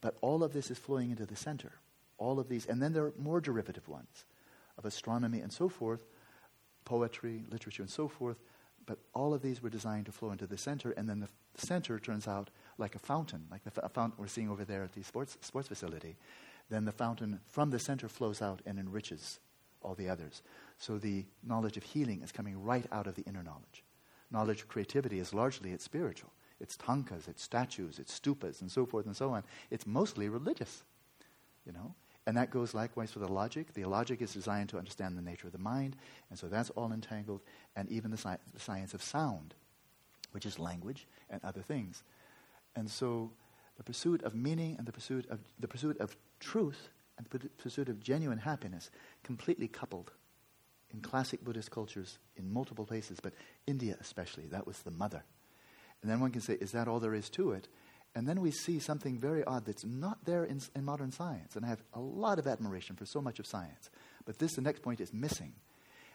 But all of this is flowing into the center. All of these, and then there are more derivative ones of astronomy and so forth, poetry, literature, and so forth. But all of these were designed to flow into the center, and then the center turns out like a fountain, like the fountain we're seeing over there at the sports, sports facility. Then the fountain from the center flows out and enriches all the others. So the knowledge of healing is coming right out of the inner knowledge. Knowledge of creativity is largely it's spiritual. It's tankas, it's statues, it's stupas, and so forth and so on. It's mostly religious, you know. And that goes likewise for the logic. The logic is designed to understand the nature of the mind, and so that's all entangled. And even the, sci- the science of sound, which is language and other things. And so the pursuit of meaning and the pursuit of, the pursuit of truth and the pursuit of genuine happiness completely coupled in classic Buddhist cultures in multiple places, but India especially, that was the mother. And then one can say, is that all there is to it? And then we see something very odd that's not there in, in modern science. And I have a lot of admiration for so much of science. But this, the next point, is missing.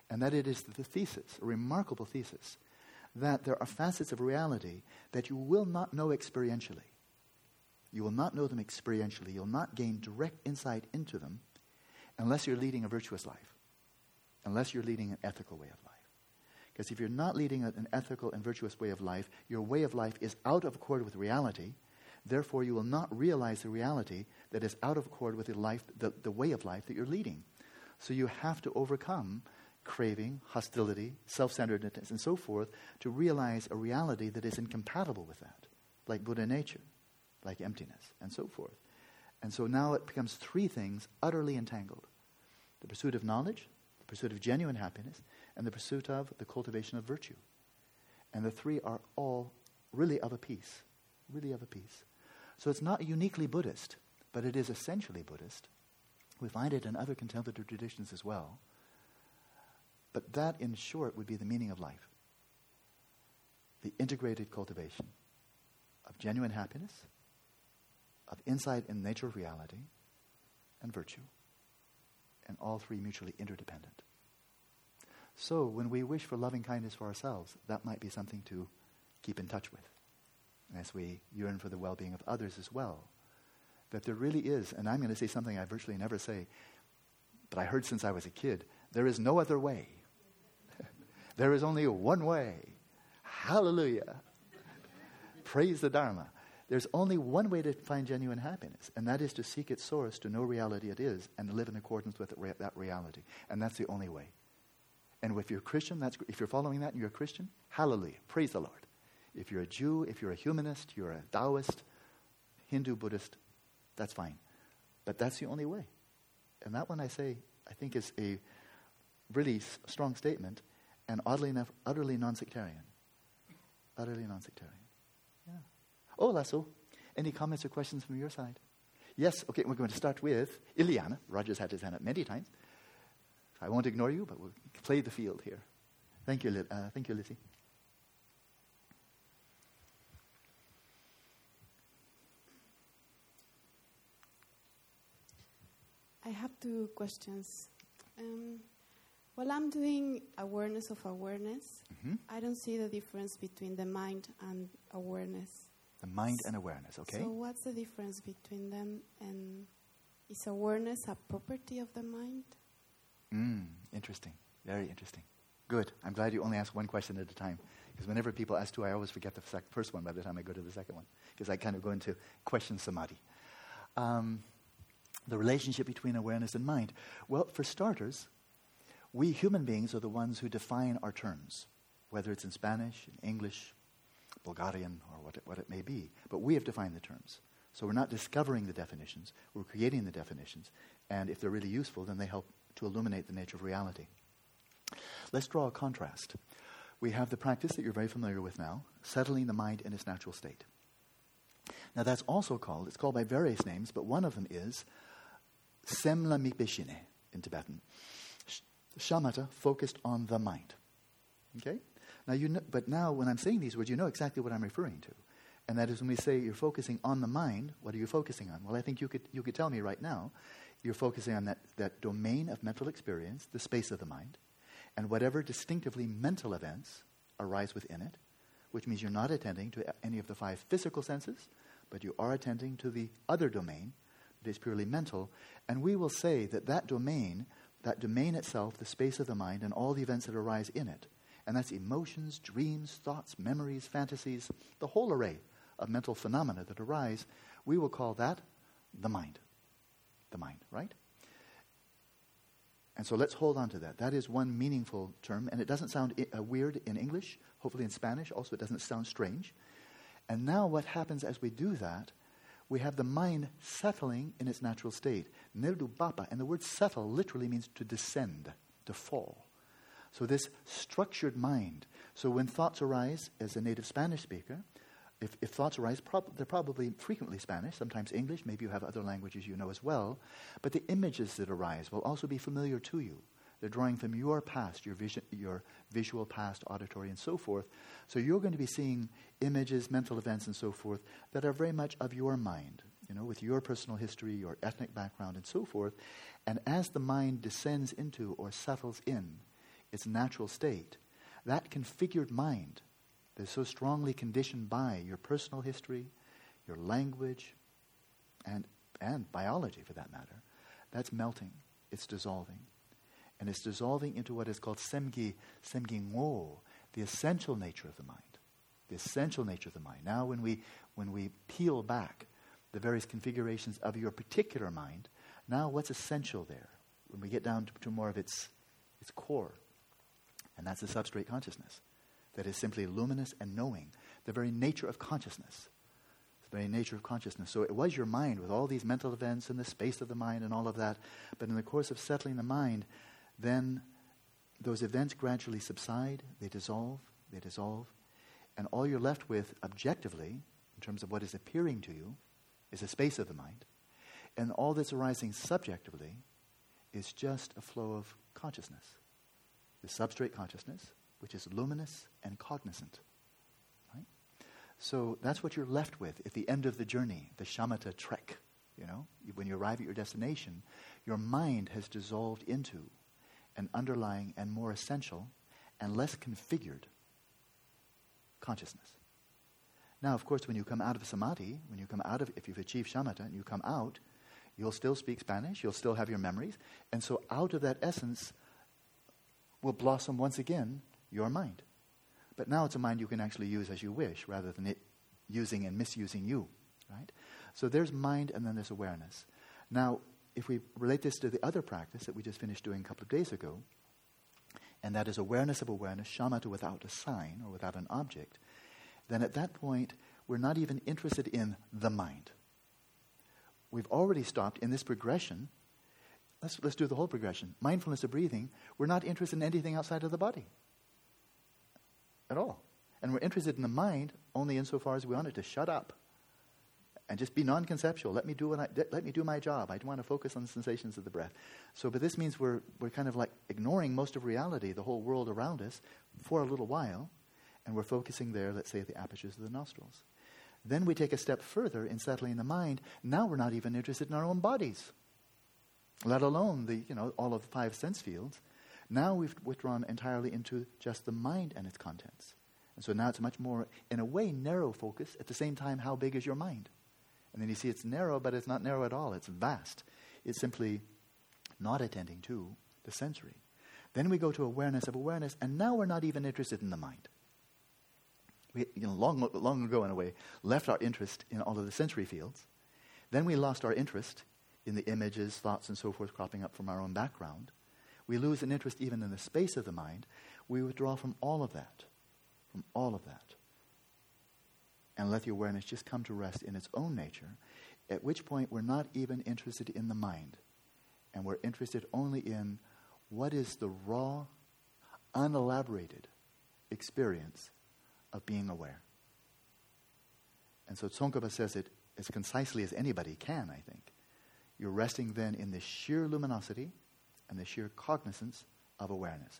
And that it is the thesis, a remarkable thesis, that there are facets of reality that you will not know experientially. You will not know them experientially. You'll not gain direct insight into them unless you're leading a virtuous life, unless you're leading an ethical way of life. Because if you're not leading an ethical and virtuous way of life, your way of life is out of accord with reality. Therefore, you will not realize the reality that is out of accord with the, life, the, the way of life that you're leading. So you have to overcome craving, hostility, self centeredness, and so forth to realize a reality that is incompatible with that, like Buddha nature like emptiness, and so forth. And so now it becomes three things utterly entangled the pursuit of knowledge, the pursuit of genuine happiness, and the pursuit of the cultivation of virtue. And the three are all really of a piece, really of a piece. So it's not uniquely Buddhist, but it is essentially Buddhist. We find it in other contemplative traditions as well. But that, in short, would be the meaning of life the integrated cultivation of genuine happiness of insight in the nature of reality and virtue, and all three mutually interdependent. So, when we wish for loving kindness for ourselves, that might be something to keep in touch with as we yearn for the well being of others as well. That there really is, and I'm going to say something I virtually never say, but I heard since I was a kid there is no other way. there is only one way. Hallelujah. Praise the Dharma. There's only one way to find genuine happiness, and that is to seek its source, to know reality it is, and live in accordance with that reality. And that's the only way. And if you're a Christian, that's, if you're following that and you're a Christian, hallelujah, praise the Lord. If you're a Jew, if you're a humanist, you're a Taoist, Hindu, Buddhist, that's fine. But that's the only way. And that one I say, I think is a really strong statement, and oddly enough, utterly non sectarian. Utterly non sectarian. Oh, Lasso, any comments or questions from your side? Yes, okay, we're going to start with Ileana. Roger's had his hand up many times. I won't ignore you, but we'll play the field here. Thank you, uh, thank you, Lizzie. Two questions. Um, while I'm doing awareness of awareness, mm-hmm. I don't see the difference between the mind and awareness. The mind and awareness, okay? So, what's the difference between them? And is awareness a property of the mind? Mm, interesting. Very interesting. Good. I'm glad you only ask one question at a time. Because whenever people ask two, I always forget the sec- first one by the time I go to the second one. Because I kind of go into question samadhi. Um, the relationship between awareness and mind. Well, for starters, we human beings are the ones who define our terms, whether it's in Spanish, in English, Bulgarian, or what it, what it may be. But we have defined the terms. So we're not discovering the definitions, we're creating the definitions. And if they're really useful, then they help to illuminate the nature of reality. Let's draw a contrast. We have the practice that you're very familiar with now, settling the mind in its natural state. Now that's also called, it's called by various names, but one of them is Semla Mipeshine in Tibetan. Shamatha focused on the mind. Okay? Now you know, but now when I'm saying these words, you know exactly what I'm referring to. And that is when we say you're focusing on the mind, what are you focusing on? Well, I think you could, you could tell me right now you're focusing on that, that domain of mental experience, the space of the mind, and whatever distinctively mental events arise within it, which means you're not attending to any of the five physical senses, but you are attending to the other domain that is purely mental. And we will say that that domain, that domain itself, the space of the mind, and all the events that arise in it, and that's emotions, dreams, thoughts, memories, fantasies, the whole array of mental phenomena that arise, we will call that the mind. The mind, right? And so let's hold on to that. That is one meaningful term, and it doesn't sound I- uh, weird in English, hopefully in Spanish also, it doesn't sound strange. And now, what happens as we do that, we have the mind settling in its natural state. Nirdu bapa, and the word settle literally means to descend, to fall. So, this structured mind. So, when thoughts arise, as a native Spanish speaker, if, if thoughts arise, prob- they're probably frequently Spanish, sometimes English, maybe you have other languages you know as well. But the images that arise will also be familiar to you. They're drawing from your past, your, vision, your visual past, auditory, and so forth. So you're going to be seeing images, mental events, and so forth that are very much of your mind, you know, with your personal history, your ethnic background, and so forth. And as the mind descends into or settles in its natural state, that configured mind that is so strongly conditioned by your personal history, your language, and, and biology for that matter, that's melting, it's dissolving and it's dissolving into what is called semgi, semgi ngo, the essential nature of the mind. The essential nature of the mind. Now, when we, when we peel back the various configurations of your particular mind, now what's essential there? When we get down to, to more of its, its core, and that's the substrate consciousness, that is simply luminous and knowing, the very nature of consciousness. The very nature of consciousness. So it was your mind with all these mental events and the space of the mind and all of that, but in the course of settling the mind, then those events gradually subside, they dissolve, they dissolve, and all you're left with objectively, in terms of what is appearing to you, is a space of the mind. And all that's arising subjectively is just a flow of consciousness. The substrate consciousness, which is luminous and cognizant. Right? So that's what you're left with at the end of the journey, the shamatha trek. You know, when you arrive at your destination, your mind has dissolved into an underlying and more essential and less configured consciousness. Now, of course, when you come out of samadhi, when you come out of, if you've achieved shamatha and you come out, you'll still speak Spanish, you'll still have your memories, and so out of that essence will blossom once again your mind. But now it's a mind you can actually use as you wish rather than it using and misusing you, right? So there's mind and then there's awareness. Now, if we relate this to the other practice that we just finished doing a couple of days ago, and that is awareness of awareness, shamatha without a sign or without an object, then at that point, we're not even interested in the mind. We've already stopped in this progression. Let's, let's do the whole progression. Mindfulness of breathing, we're not interested in anything outside of the body at all. And we're interested in the mind only insofar as we want it to shut up and just be non-conceptual. Let me do what I, let me do my job. I want to focus on the sensations of the breath. So, but this means we're we're kind of like ignoring most of reality, the whole world around us, for a little while, and we're focusing there. Let's say at the apertures of the nostrils. Then we take a step further in settling the mind. Now we're not even interested in our own bodies, let alone the you know all of the five sense fields. Now we've withdrawn entirely into just the mind and its contents. And so now it's much more, in a way, narrow focus. At the same time, how big is your mind? And then you see it's narrow, but it's not narrow at all. It's vast. It's simply not attending to the sensory. Then we go to awareness of awareness, and now we're not even interested in the mind. We, you know, long, long ago, in a way, left our interest in all of the sensory fields. Then we lost our interest in the images, thoughts, and so forth cropping up from our own background. We lose an interest even in the space of the mind. We withdraw from all of that, from all of that and let the awareness just come to rest in its own nature, at which point we're not even interested in the mind. And we're interested only in what is the raw, unelaborated experience of being aware. And so Tsongkhapa says it as concisely as anybody can, I think. You're resting then in the sheer luminosity and the sheer cognizance of awareness.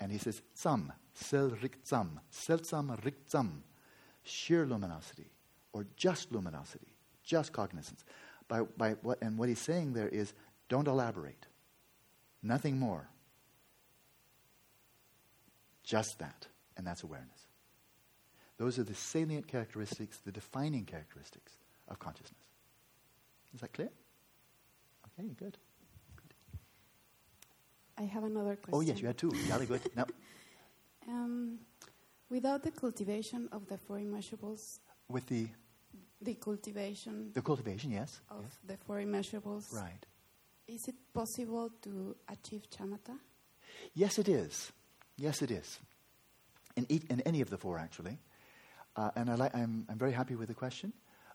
And he says, tsam, sel rik tsam, sel tsam rik tsam sheer luminosity, or just luminosity, just cognizance. By, by what, and what he's saying there is don't elaborate, nothing more. Just that, and that's awareness. Those are the salient characteristics, the defining characteristics of consciousness. Is that clear? Okay, good. good. I have another question. Oh, yes, you had two. Very good. No. Um, without the cultivation of the four immeasurables, With the, the cultivation the cultivation, yes. of yes. the four immeasurables, Right. is it possible to achieve shamatha? Yes, it is. Yes, it is. In, each, in any of the four, actually. Uh, and I li- I'm, I'm very happy with the question.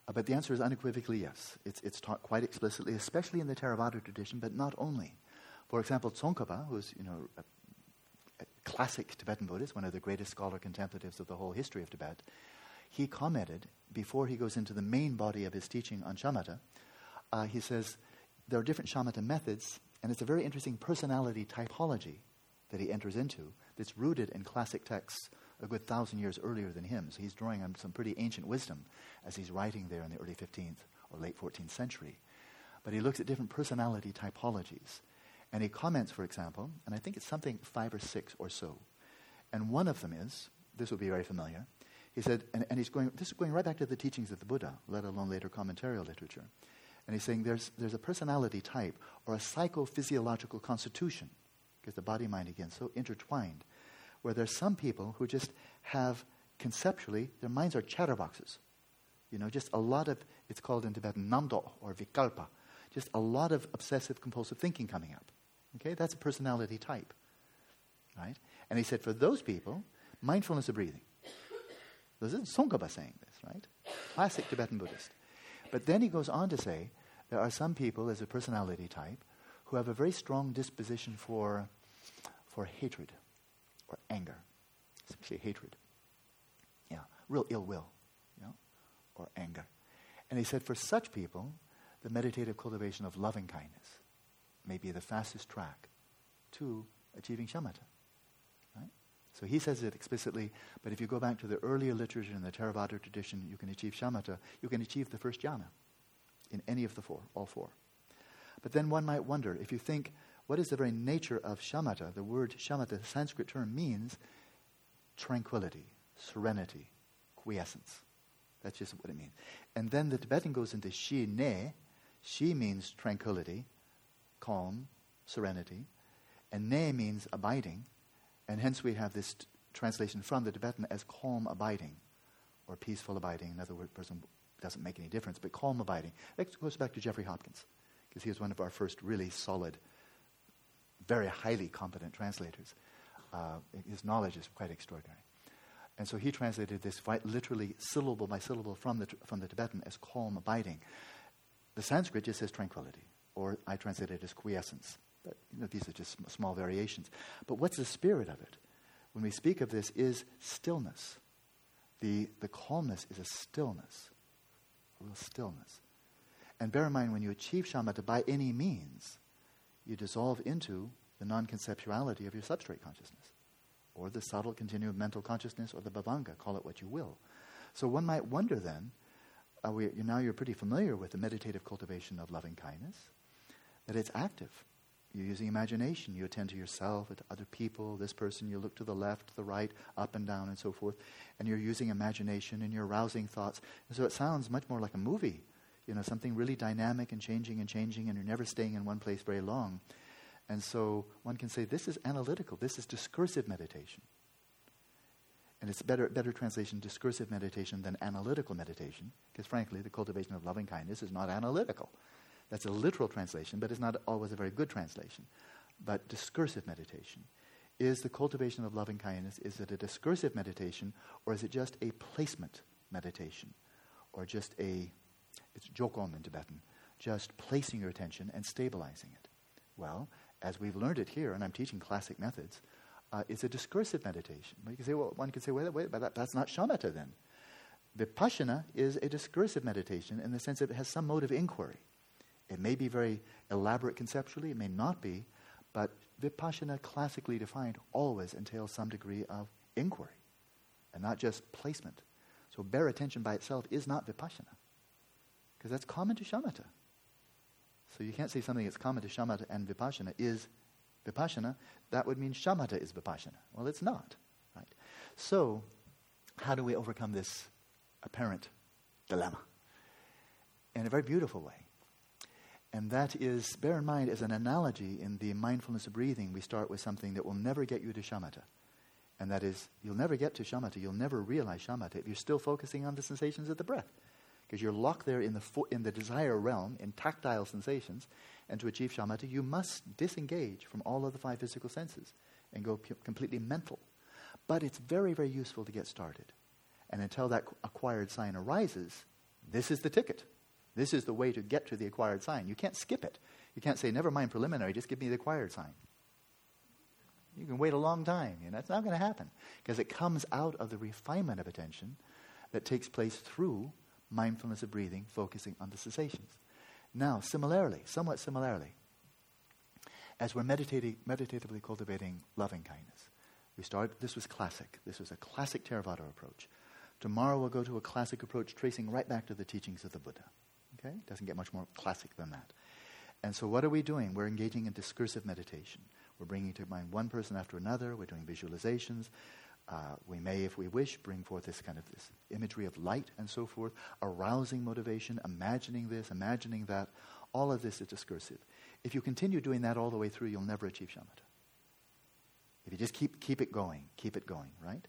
Uh, but the answer is unequivocally yes. It's, it's taught quite explicitly, especially in the Theravada tradition, but not only. For example, Tsongkhapa, who's you know, classic Tibetan Buddhist, one of the greatest scholar contemplatives of the whole history of Tibet, he commented, before he goes into the main body of his teaching on shamatha, uh, he says, there are different shamatha methods, and it's a very interesting personality typology that he enters into that's rooted in classic texts a good thousand years earlier than him. So he's drawing on some pretty ancient wisdom as he's writing there in the early 15th or late 14th century. But he looks at different personality typologies. And he comments, for example, and I think it's something five or six or so. And one of them is, this will be very familiar, he said, and, and he's going, this is going right back to the teachings of the Buddha, let alone later commentarial literature. And he's saying there's, there's a personality type or a psychophysiological constitution, because the body mind again so intertwined, where there's some people who just have conceptually, their minds are chatterboxes. You know, just a lot of, it's called in Tibetan namdo or vikalpa, just a lot of obsessive compulsive thinking coming up. Okay, that's a personality type. Right? And he said for those people, mindfulness of breathing. This is Tsongkhapa saying this, right? Classic Tibetan Buddhist. But then he goes on to say there are some people as a personality type who have a very strong disposition for, for hatred or anger, especially hatred. Yeah, real ill will, you know, or anger. And he said for such people, the meditative cultivation of loving kindness may be the fastest track to achieving shamatha. Right? So he says it explicitly, but if you go back to the earlier literature in the Theravada tradition, you can achieve shamatha. You can achieve the first jhana in any of the four, all four. But then one might wonder, if you think, what is the very nature of shamatha? The word shamatha, the Sanskrit term, means tranquility, serenity, quiescence. That's just what it means. And then the Tibetan goes into shi ne. Shi means tranquility, calm, serenity. And ne means abiding. And hence we have this t- translation from the Tibetan as calm abiding or peaceful abiding. In other words, person doesn't make any difference, but calm abiding. That goes back to Jeffrey Hopkins because he was one of our first really solid, very highly competent translators. Uh, his knowledge is quite extraordinary. And so he translated this literally syllable by syllable from the, from the Tibetan as calm abiding. The Sanskrit just says tranquility, or I translate it as quiescence. But you know, these are just small variations. But what's the spirit of it? When we speak of this, is stillness. The, the calmness is a stillness, a real stillness. And bear in mind, when you achieve shamatha by any means, you dissolve into the non conceptuality of your substrate consciousness, or the subtle continuum mental consciousness, or the bhavanga, call it what you will. So one might wonder then, we, now you're pretty familiar with the meditative cultivation of loving kindness, that it's active. You're using imagination. You attend to yourself, to other people, this person, you look to the left, the right, up and down, and so forth. And you're using imagination and you're arousing thoughts. And so it sounds much more like a movie, you know, something really dynamic and changing and changing, and you're never staying in one place very long. And so one can say this is analytical, this is discursive meditation. And it's better, better translation, discursive meditation, than analytical meditation, because frankly, the cultivation of loving kindness is not analytical. That's a literal translation, but it's not always a very good translation. But discursive meditation is the cultivation of loving kindness. Is it a discursive meditation, or is it just a placement meditation, or just a, it's jokom in Tibetan, just placing your attention and stabilizing it? Well, as we've learned it here, and I'm teaching classic methods, uh, it's a discursive meditation. You can say, well, one can say, wait, wait, but that, that's not shamatha then. Vipassana is a discursive meditation in the sense that it has some mode of inquiry. It may be very elaborate conceptually, it may not be, but vipassana, classically defined, always entails some degree of inquiry and not just placement. So bare attention by itself is not vipassana, because that's common to shamatha. So you can't say something that's common to shamatha and vipassana is vipassana. That would mean shamatha is vipassana. Well, it's not, right? So, how do we overcome this apparent dilemma? In a very beautiful way. And that is, bear in mind, as an analogy in the mindfulness of breathing, we start with something that will never get you to shamatha. And that is, you'll never get to shamatha, you'll never realize shamatha if you're still focusing on the sensations of the breath. Because you're locked there in the, fo- in the desire realm, in tactile sensations. And to achieve shamatha, you must disengage from all of the five physical senses and go pu- completely mental. But it's very, very useful to get started. And until that acquired sign arises, this is the ticket. This is the way to get to the acquired sign. You can't skip it. You can't say, never mind preliminary, just give me the acquired sign. You can wait a long time. You know, it's not going to happen because it comes out of the refinement of attention that takes place through mindfulness of breathing, focusing on the sensations. Now, similarly, somewhat similarly, as we're meditating, meditatively cultivating loving kindness, we start, this was classic. This was a classic Theravada approach. Tomorrow we'll go to a classic approach tracing right back to the teachings of the Buddha. Okay? Doesn't get much more classic than that. And so, what are we doing? We're engaging in discursive meditation. We're bringing to mind one person after another. We're doing visualizations. Uh, we may, if we wish, bring forth this kind of this imagery of light and so forth, arousing motivation, imagining this, imagining that. All of this is discursive. If you continue doing that all the way through, you'll never achieve shamatha. If you just keep, keep it going, keep it going, right?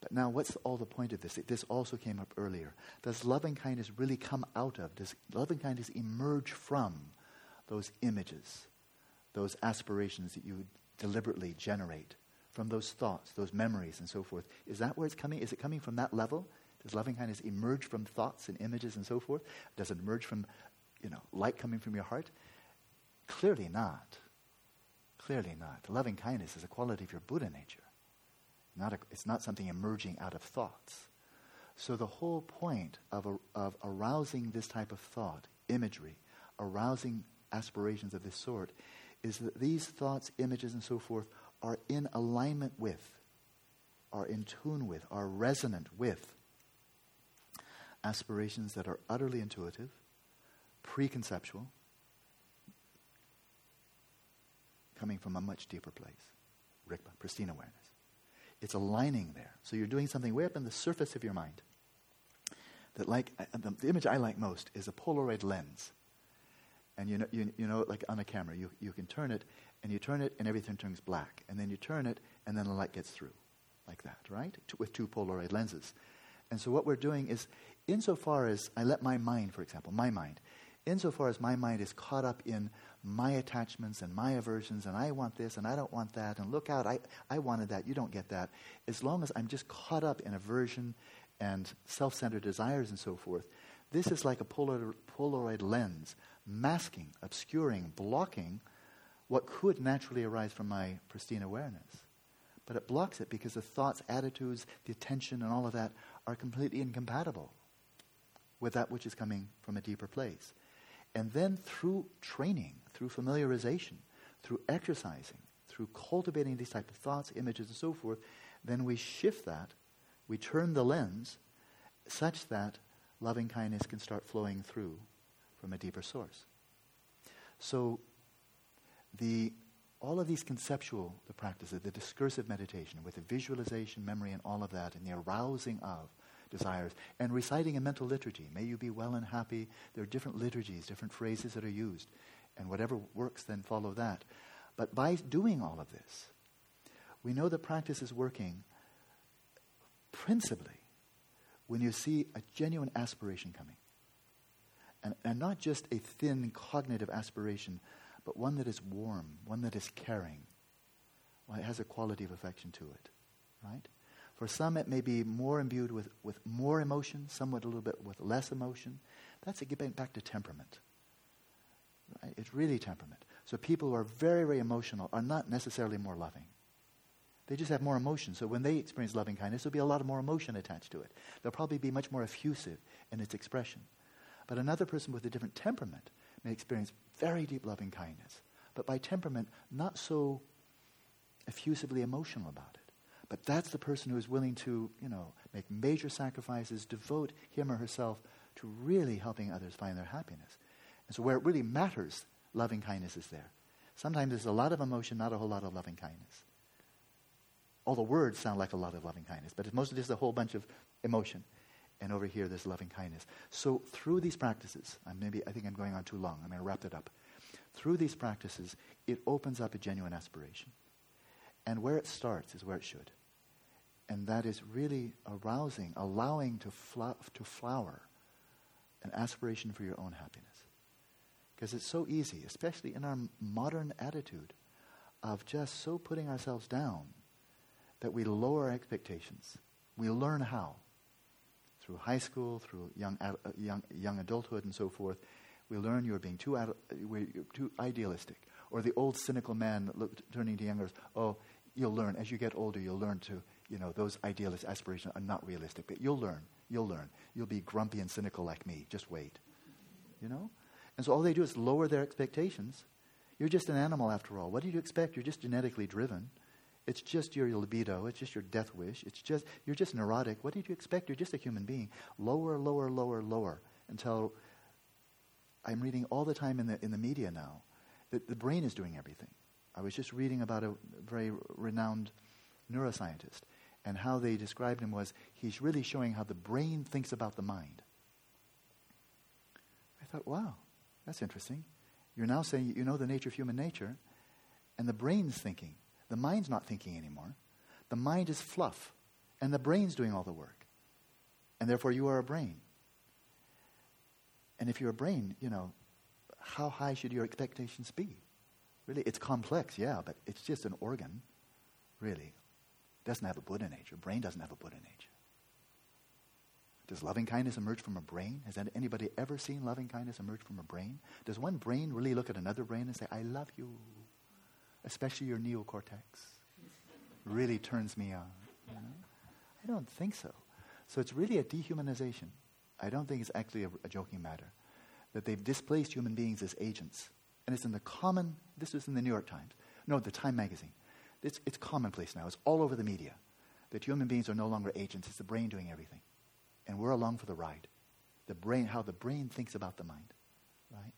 But now, what's all the point of this? This also came up earlier. Does loving kindness really come out of, does loving kindness emerge from those images, those aspirations that you deliberately generate, from those thoughts, those memories, and so forth? Is that where it's coming? Is it coming from that level? Does loving kindness emerge from thoughts and images and so forth? Does it emerge from, you know, light coming from your heart? Clearly not. Clearly not. Loving kindness is a quality of your Buddha nature. Not a, it's not something emerging out of thoughts. So the whole point of, a, of arousing this type of thought, imagery, arousing aspirations of this sort, is that these thoughts, images, and so forth are in alignment with, are in tune with, are resonant with aspirations that are utterly intuitive, preconceptual, coming from a much deeper place. Rigpa, pristine awareness. It's aligning there. So you're doing something way up in the surface of your mind. That like the, the image I like most is a Polaroid lens. And you know, you, you know, like on a camera, you, you can turn it, and you turn it, and everything turns black. And then you turn it, and then the light gets through, like that, right? With two Polaroid lenses. And so what we're doing is, insofar as I let my mind, for example, my mind, insofar as my mind is caught up in my attachments and my aversions, and I want this and I don't want that, and look out, I, I wanted that, you don't get that. As long as I'm just caught up in aversion and self centered desires and so forth, this is like a Polaroid, Polaroid lens, masking, obscuring, blocking what could naturally arise from my pristine awareness. But it blocks it because the thoughts, attitudes, the attention, and all of that are completely incompatible with that which is coming from a deeper place. And then through training, through familiarization, through exercising, through cultivating these type of thoughts, images, and so forth, then we shift that, we turn the lens such that loving kindness can start flowing through from a deeper source. So the all of these conceptual the practices, the discursive meditation with the visualization, memory, and all of that, and the arousing of desires. And reciting a mental liturgy, may you be well and happy. There are different liturgies, different phrases that are used. And whatever works, then follow that. But by doing all of this, we know the practice is working principally when you see a genuine aspiration coming. And, and not just a thin cognitive aspiration, but one that is warm, one that is caring. Well, it has a quality of affection to it, right? For some, it may be more imbued with, with more emotion, somewhat a little bit with less emotion. That's a getting back to temperament. Right? It's really temperament. So people who are very, very emotional are not necessarily more loving. They just have more emotion. So when they experience loving kindness, there'll be a lot more emotion attached to it. They'll probably be much more effusive in its expression. But another person with a different temperament may experience very deep loving kindness, but by temperament, not so effusively emotional about it But that's the person who is willing to, you know, make major sacrifices, devote him or herself to really helping others find their happiness. And so where it really matters, loving kindness is there. Sometimes there's a lot of emotion, not a whole lot of loving kindness. All the words sound like a lot of loving kindness, but it's mostly just a whole bunch of emotion. And over here, there's loving kindness. So through these practices, I maybe I think I'm going on too long. I'm going to wrap it up. Through these practices, it opens up a genuine aspiration. And where it starts is where it should. And that is really arousing, allowing to, fl- to flower an aspiration for your own happiness. Because it's so easy, especially in our modern attitude of just so putting ourselves down that we lower our expectations. We learn how. Through high school, through young, uh, young, young adulthood, and so forth, we learn you're being too, ad- too idealistic. Or the old cynical man look, turning to youngers, oh, you'll learn. As you get older, you'll learn to, you know, those idealist aspirations are not realistic. But you'll learn. You'll learn. You'll be grumpy and cynical like me. Just wait. You know? And so all they do is lower their expectations. You're just an animal after all. What do you expect? You're just genetically driven. It's just your libido. It's just your death wish. It's just you're just neurotic. What did you expect? You're just a human being. Lower, lower, lower, lower until I'm reading all the time in the in the media now that the brain is doing everything. I was just reading about a very renowned neuroscientist and how they described him was he's really showing how the brain thinks about the mind. I thought, wow, that's interesting. You're now saying you know the nature of human nature, and the brain's thinking. The mind's not thinking anymore. The mind is fluff, and the brain's doing all the work. And therefore, you are a brain. And if you're a brain, you know, how high should your expectations be? Really, it's complex, yeah, but it's just an organ, really. It doesn't have a Buddha nature. Brain doesn't have a Buddha nature. Does loving kindness emerge from a brain? Has anybody ever seen loving kindness emerge from a brain? Does one brain really look at another brain and say, I love you? Especially your neocortex. really turns me on. You know? I don't think so. So it's really a dehumanization. I don't think it's actually a, a joking matter. That they've displaced human beings as agents. And it's in the common, this was in the New York Times, no, the Time magazine. It's, it's commonplace now. It's all over the media that human beings are no longer agents. It's the brain doing everything. And we're along for the ride. The brain, how the brain thinks about the mind. Right?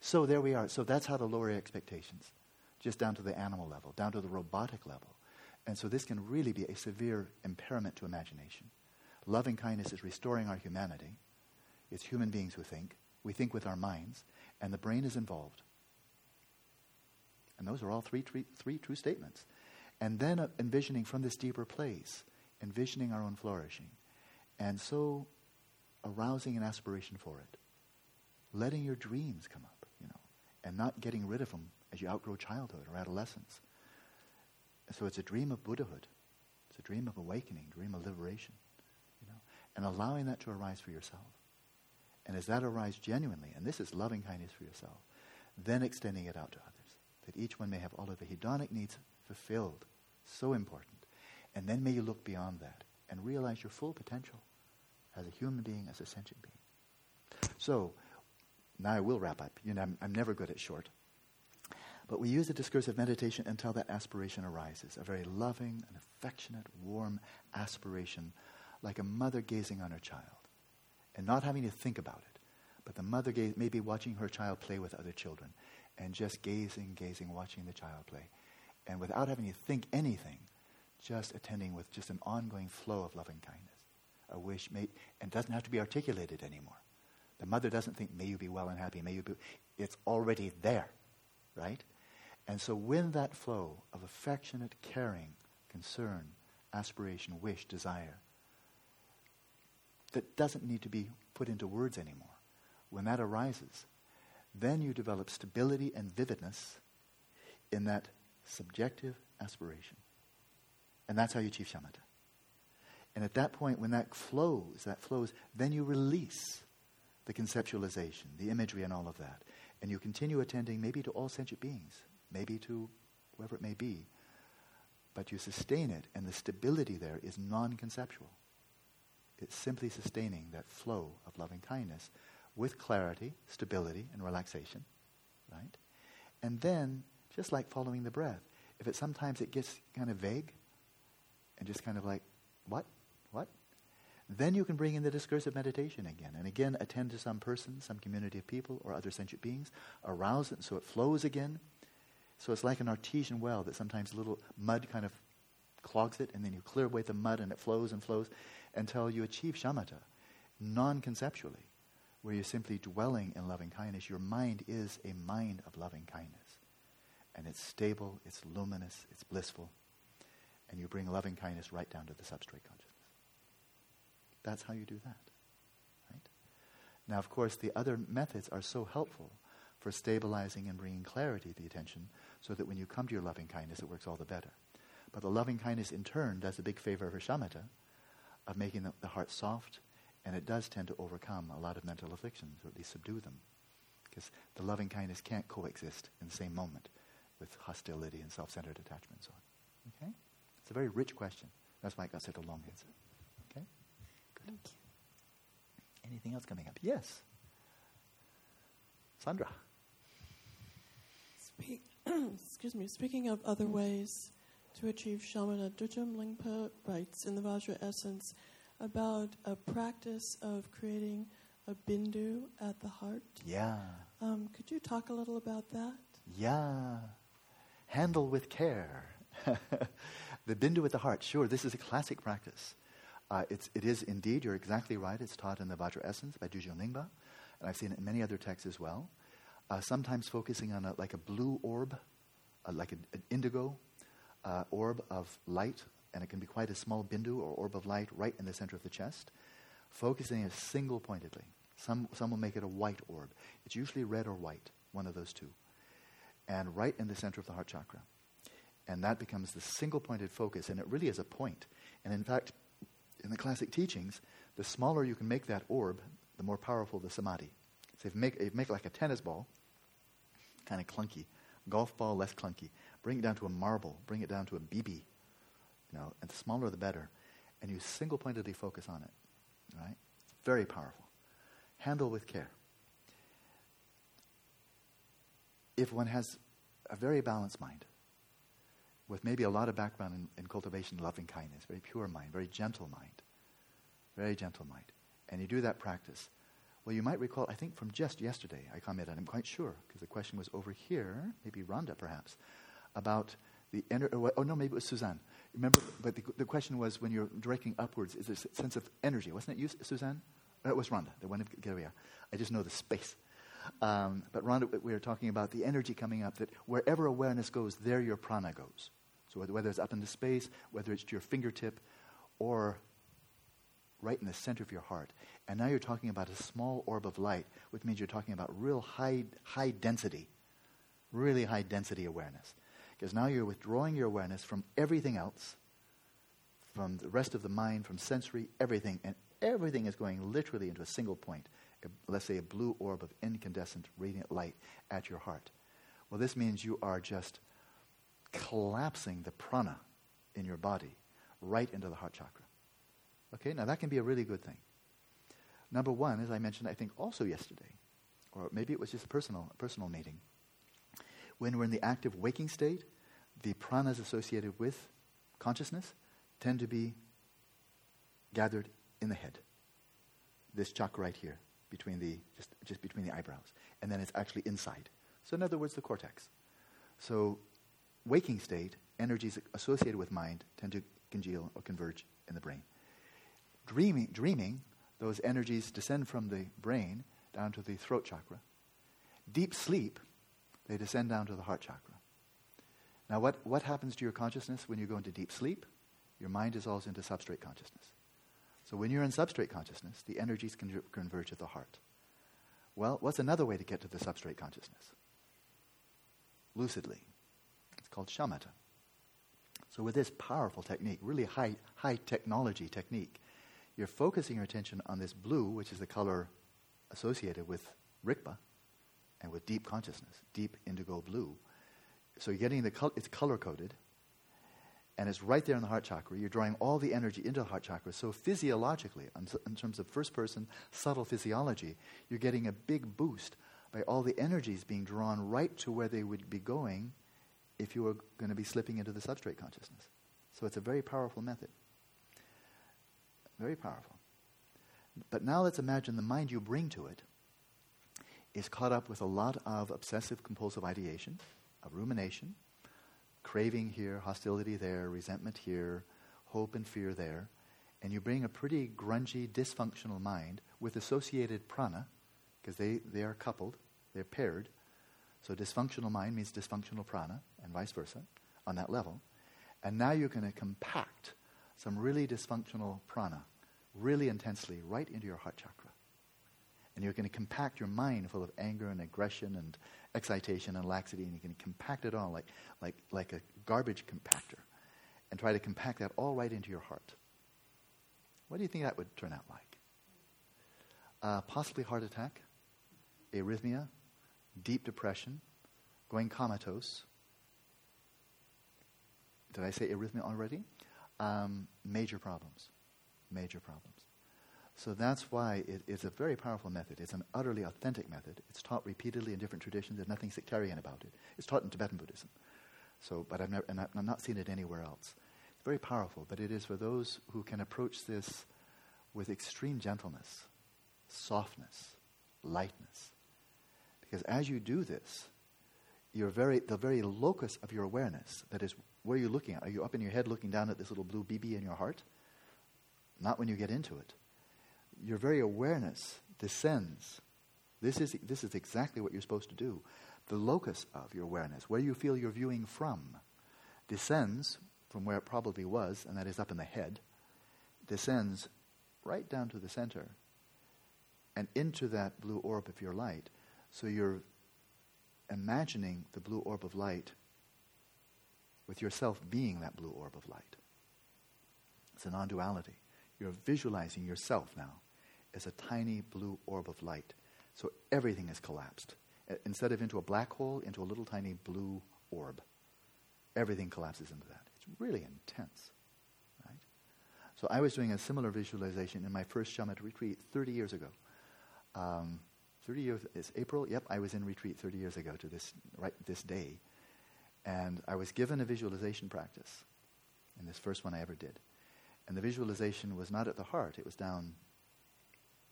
So there we are. So that's how to lower expectations, just down to the animal level, down to the robotic level. And so this can really be a severe impairment to imagination. Loving kindness is restoring our humanity. It's human beings who think. We think with our minds, and the brain is involved. And those are all three, three, three true statements. And then uh, envisioning from this deeper place, envisioning our own flourishing. And so arousing an aspiration for it. Letting your dreams come up, you know, and not getting rid of them as you outgrow childhood or adolescence. So it's a dream of Buddhahood. It's a dream of awakening, dream of liberation, you know, and allowing that to arise for yourself. And as that arises genuinely, and this is loving kindness for yourself, then extending it out to others that each one may have all of the hedonic needs fulfilled. So important. And then may you look beyond that and realize your full potential as a human being, as a sentient being. So, now I will wrap up. You know, I'm, I'm never good at short. But we use the discursive meditation until that aspiration arises a very loving and affectionate, warm aspiration, like a mother gazing on her child and not having to think about it. But the mother gaze, maybe watching her child play with other children and just gazing, gazing, watching the child play. And without having to think anything, just attending with just an ongoing flow of loving kindness. A wish, may, and doesn't have to be articulated anymore. The mother doesn't think, may you be well and happy, may you be. It's already there, right? And so, when that flow of affectionate, caring, concern, aspiration, wish, desire, that doesn't need to be put into words anymore, when that arises, then you develop stability and vividness in that subjective aspiration. And that's how you achieve shamatha. And at that point, when that flows, that flows, then you release the conceptualization, the imagery, and all of that. And you continue attending maybe to all sentient beings, maybe to whoever it may be. But you sustain it, and the stability there is non conceptual. It's simply sustaining that flow of loving kindness with clarity, stability, and relaxation, right? And then, just like following the breath, if it sometimes it gets kind of vague, and just kind of like, what? What? Then you can bring in the discursive meditation again. And again, attend to some person, some community of people, or other sentient beings. Arouse it so it flows again. So it's like an artesian well that sometimes a little mud kind of clogs it, and then you clear away the mud and it flows and flows until you achieve shamatha non conceptually, where you're simply dwelling in loving kindness. Your mind is a mind of loving kindness. And it's stable, it's luminous, it's blissful. And you bring loving kindness right down to the substrate consciousness. That's how you do that. Right? Now, of course, the other methods are so helpful for stabilizing and bringing clarity to the attention so that when you come to your loving kindness, it works all the better. But the loving kindness, in turn, does a big favor for shamatha of making the, the heart soft, and it does tend to overcome a lot of mental afflictions, or at least subdue them. Because the loving kindness can't coexist in the same moment with hostility and self centered attachment and so on. Okay? It's a very rich question. That's why I got such a long answer. Okay? Good. Thank you. Anything else coming up? Yes. Sandra. Speak, excuse me. Speaking of other ways to achieve shamatha, Dudjom Lingpa writes in the Vajra Essence about a practice of creating a bindu at the heart. Yeah. Um, could you talk a little about that? Yeah. Handle with care. the bindu at the heart. Sure, this is a classic practice. Uh, it's, it is indeed, you're exactly right. It's taught in the Vajra Essence by Dudjom Lingpa, and I've seen it in many other texts as well. Uh, sometimes focusing on a, like a blue orb, uh, like a, an indigo uh, orb of light, and it can be quite a small bindu or orb of light right in the center of the chest, focusing it single pointedly. Some, some will make it a white orb. It's usually red or white, one of those two. And right in the center of the heart chakra. And that becomes the single pointed focus, and it really is a point. And in fact, in the classic teachings, the smaller you can make that orb, the more powerful the samadhi. So if you make, if you make like a tennis ball, kind of clunky, golf ball less clunky, bring it down to a marble, bring it down to a BB, you know, and the smaller the better, and you single pointedly focus on it, right? Very powerful. Handle with care. If one has a very balanced mind, with maybe a lot of background in, in cultivation, loving kindness, very pure mind, very gentle mind, very gentle mind, and you do that practice, well, you might recall, I think from just yesterday, I commented, I'm quite sure, because the question was over here, maybe Rhonda perhaps, about the energy. Oh, no, maybe it was Suzanne. Remember, but the, the question was when you're directing upwards, is there a sense of energy? Wasn't it you, Suzanne? Or it was Rhonda, the one of Garea. I just know the space. Um, but Rhonda, we were talking about the energy coming up, that wherever awareness goes, there your prana goes. So whether it's up in the space, whether it's to your fingertip, or right in the center of your heart. And now you're talking about a small orb of light, which means you're talking about real high, high density, really high density awareness. Because now you're withdrawing your awareness from everything else, from the rest of the mind, from sensory, everything, and everything is going literally into a single point. A, let's say a blue orb of incandescent, radiant light at your heart. Well, this means you are just collapsing the prana in your body right into the heart chakra. Okay, now that can be a really good thing. Number one, as I mentioned, I think also yesterday, or maybe it was just personal, personal meeting. When we're in the active waking state, the pranas associated with consciousness tend to be gathered in the head. This chakra right here, between the, just, just between the eyebrows. And then it's actually inside. So in other words, the cortex. So waking state, energies associated with mind tend to congeal or converge in the brain. Dreaming, dreaming, those energies descend from the brain down to the throat chakra. Deep sleep, they descend down to the heart chakra. Now, what, what happens to your consciousness when you go into deep sleep? Your mind dissolves into substrate consciousness. So, when you're in substrate consciousness, the energies converge at the heart. Well, what's another way to get to the substrate consciousness? Lucidly. Called shamatha. So, with this powerful technique, really high, high technology technique, you're focusing your attention on this blue, which is the color associated with Rikpa and with deep consciousness, deep indigo blue. So you're getting the it's color coded, and it's right there in the heart chakra. You're drawing all the energy into the heart chakra. So physiologically, in terms of first person subtle physiology, you're getting a big boost by all the energies being drawn right to where they would be going if you were going to be slipping into the substrate consciousness. So it's a very powerful method. Very powerful. But now let's imagine the mind you bring to it is caught up with a lot of obsessive compulsive ideation, of rumination, craving here, hostility there, resentment here, hope and fear there, and you bring a pretty grungy, dysfunctional mind with associated prana, because they, they are coupled, they're paired. So dysfunctional mind means dysfunctional prana, and vice versa, on that level. And now you're going to compact some really dysfunctional prana really intensely right into your heart chakra. And you're going to compact your mind full of anger and aggression and excitation and laxity, and you can compact it all like, like, like a garbage compactor and try to compact that all right into your heart. What do you think that would turn out like? Uh, possibly heart attack, arrhythmia, deep depression, going comatose. Did I say arrhythmia already? Um, major problems. Major problems. So that's why it, it's a very powerful method. It's an utterly authentic method. It's taught repeatedly in different traditions. There's nothing sectarian about it. It's taught in Tibetan Buddhism. So, but I've, never, and I've not seen it anywhere else. It's very powerful, but it is for those who can approach this with extreme gentleness, softness, lightness. Because as you do this, your very, the very locus of your awareness, that is, where are you looking at? Are you up in your head looking down at this little blue BB in your heart? Not when you get into it. Your very awareness descends. This is, this is exactly what you're supposed to do the locus of your awareness, where you feel you're viewing from, descends from where it probably was, and that is up in the head, descends right down to the center and into that blue orb of your light. So you're imagining the blue orb of light with yourself being that blue orb of light. It's a non duality. You're visualizing yourself now as a tiny blue orb of light. So everything is collapsed instead of into a black hole, into a little tiny blue orb. Everything collapses into that. It's really intense. Right? So I was doing a similar visualization in my first shamatha retreat 30 years ago. Um, 30 years, it's April, yep, I was in retreat 30 years ago to this, right this day. And I was given a visualization practice in this first one I ever did. And the visualization was not at the heart, it was down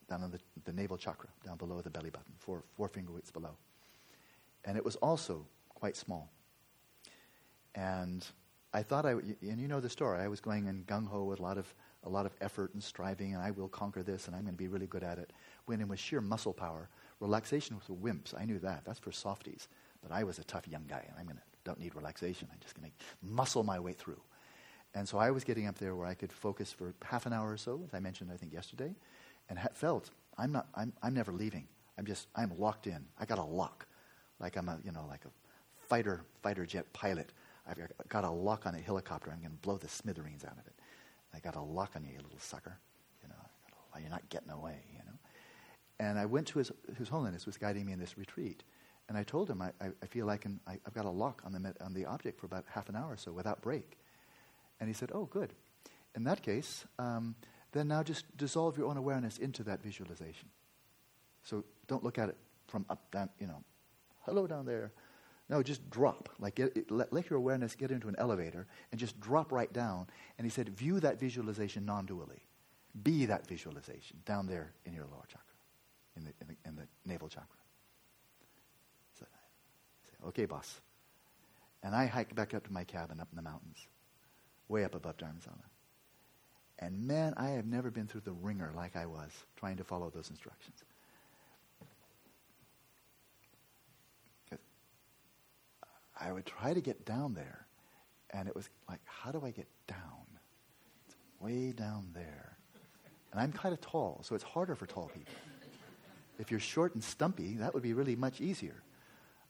down on the, the navel chakra, down below the belly button, four, four finger widths below. And it was also quite small. And I thought I, and you know the story, I was going in gung ho with a lot of, a lot of effort and striving, and I will conquer this, and I'm going to be really good at it. When it was sheer muscle power, relaxation was for wimps. I knew that. That's for softies. But I was a tough young guy, and I'm to, don't need relaxation. I'm just to muscle my way through. And so I was getting up there where I could focus for half an hour or so, as I mentioned, I think, yesterday and ha- felt I'm not I'm, I'm never leaving. I'm just I'm locked in. I got a lock, like I'm a you know like a fighter fighter jet pilot. I've got a lock on a helicopter. I'm going to blow the smithereens out of it. I got a lock on you, you little sucker. You know, you're not getting away. And I went to his His Holiness was guiding me in this retreat, and I told him I, I feel like I, have got a lock on the on the object for about half an hour or so without break. And he said, "Oh, good. In that case." Um, then now just dissolve your own awareness into that visualization. So don't look at it from up down, you know, hello down there. No, just drop. Like get, let, let your awareness get into an elevator and just drop right down. And he said, view that visualization non-dually. Be that visualization down there in your lower chakra, in the, in the, in the navel chakra. So I say, okay, boss. And I hike back up to my cabin up in the mountains, way up above Dharamsala. And man, I have never been through the wringer like I was trying to follow those instructions. I would try to get down there, and it was like, how do I get down? It's way down there. And I'm kind of tall, so it's harder for tall people. If you're short and stumpy, that would be really much easier.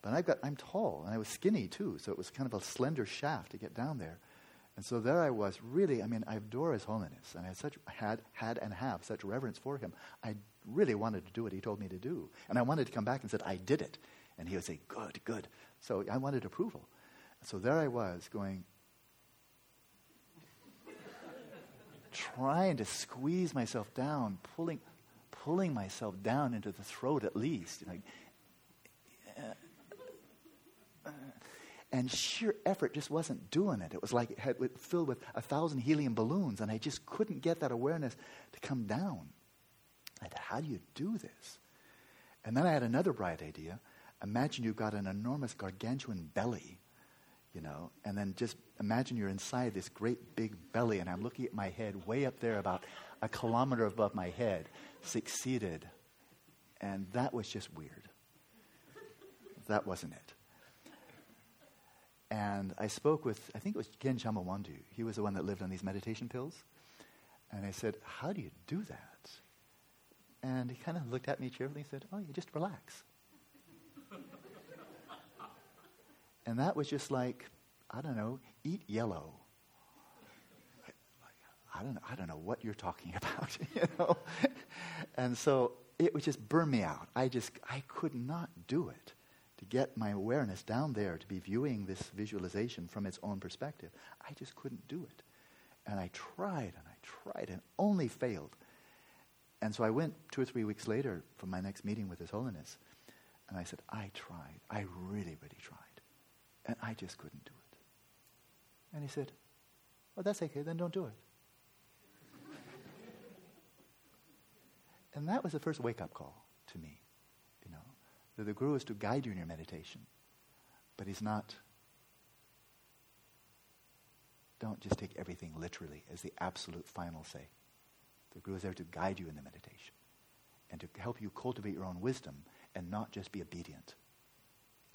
But I've got, I'm tall, and I was skinny too, so it was kind of a slender shaft to get down there. And so there I was, really, I mean, I adore His Holiness, and I had, such, had, had and have such reverence for him. I really wanted to do what he told me to do. And I wanted to come back and said, I did it. And he would say, good, good. So I wanted approval. So there I was going, trying to squeeze myself down, pulling, pulling myself down into the throat at least. You uh, know, And sheer effort just wasn't doing it. It was like it had filled with a thousand helium balloons, and I just couldn't get that awareness to come down. I thought, how do you do this? And then I had another bright idea. Imagine you've got an enormous gargantuan belly, you know, and then just imagine you're inside this great big belly, and I'm looking at my head way up there, about a kilometer above my head, succeeded. And that was just weird. That wasn't it. And I spoke with, I think it was Gen Jhampa Wangdu. He was the one that lived on these meditation pills. And I said, How do you do that? And he kind of looked at me cheerfully and said, Oh, you just relax. And that was just like, I don't know, eat yellow. I don't I don't know what you're talking about, you know. and so it would just burn me out. I just I could not do it to get my awareness down there to be viewing this visualization from its own perspective. I just couldn't do it. And I tried and I tried and only failed. And so I went two or three weeks later for my next meeting with His Holiness. And I said, I tried. I really, really tried. And I just couldn't do it. And he said, Well, that's okay, then don't do it. and that was the first wake up call to me you know, that the Guru is to guide you in your meditation, but he's not. Don't just take everything literally as the absolute final say. The Guru is there to guide you in the meditation and to help you cultivate your own wisdom and not just be obedient.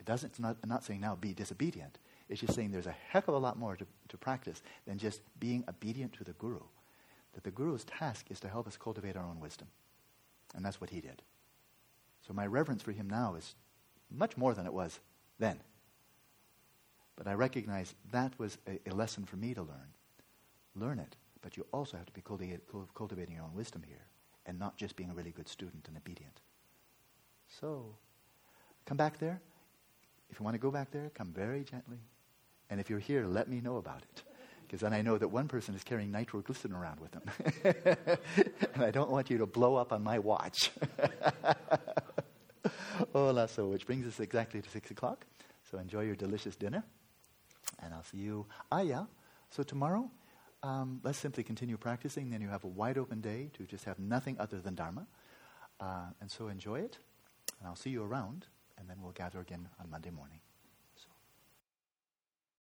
It doesn't, it's not, I'm not saying now be disobedient. It's just saying there's a heck of a lot more to, to practice than just being obedient to the Guru. That the Guru's task is to help us cultivate our own wisdom. And that's what he did. So my reverence for him now is much more than it was then. But I recognize that was a, a lesson for me to learn. Learn it, but you also have to be cultivating your own wisdom here and not just being a really good student and obedient. So, come back there. If you want to go back there, come very gently. And if you're here, let me know about it. Because then I know that one person is carrying nitroglycerin around with them. and I don't want you to blow up on my watch. Hola, so which brings us exactly to 6 o'clock. So enjoy your delicious dinner. And I'll see you. Ah, yeah. So tomorrow, um, let's simply continue practicing. Then you have a wide open day to just have nothing other than Dharma. Uh, and so enjoy it. And I'll see you around. And then we'll gather again on Monday morning.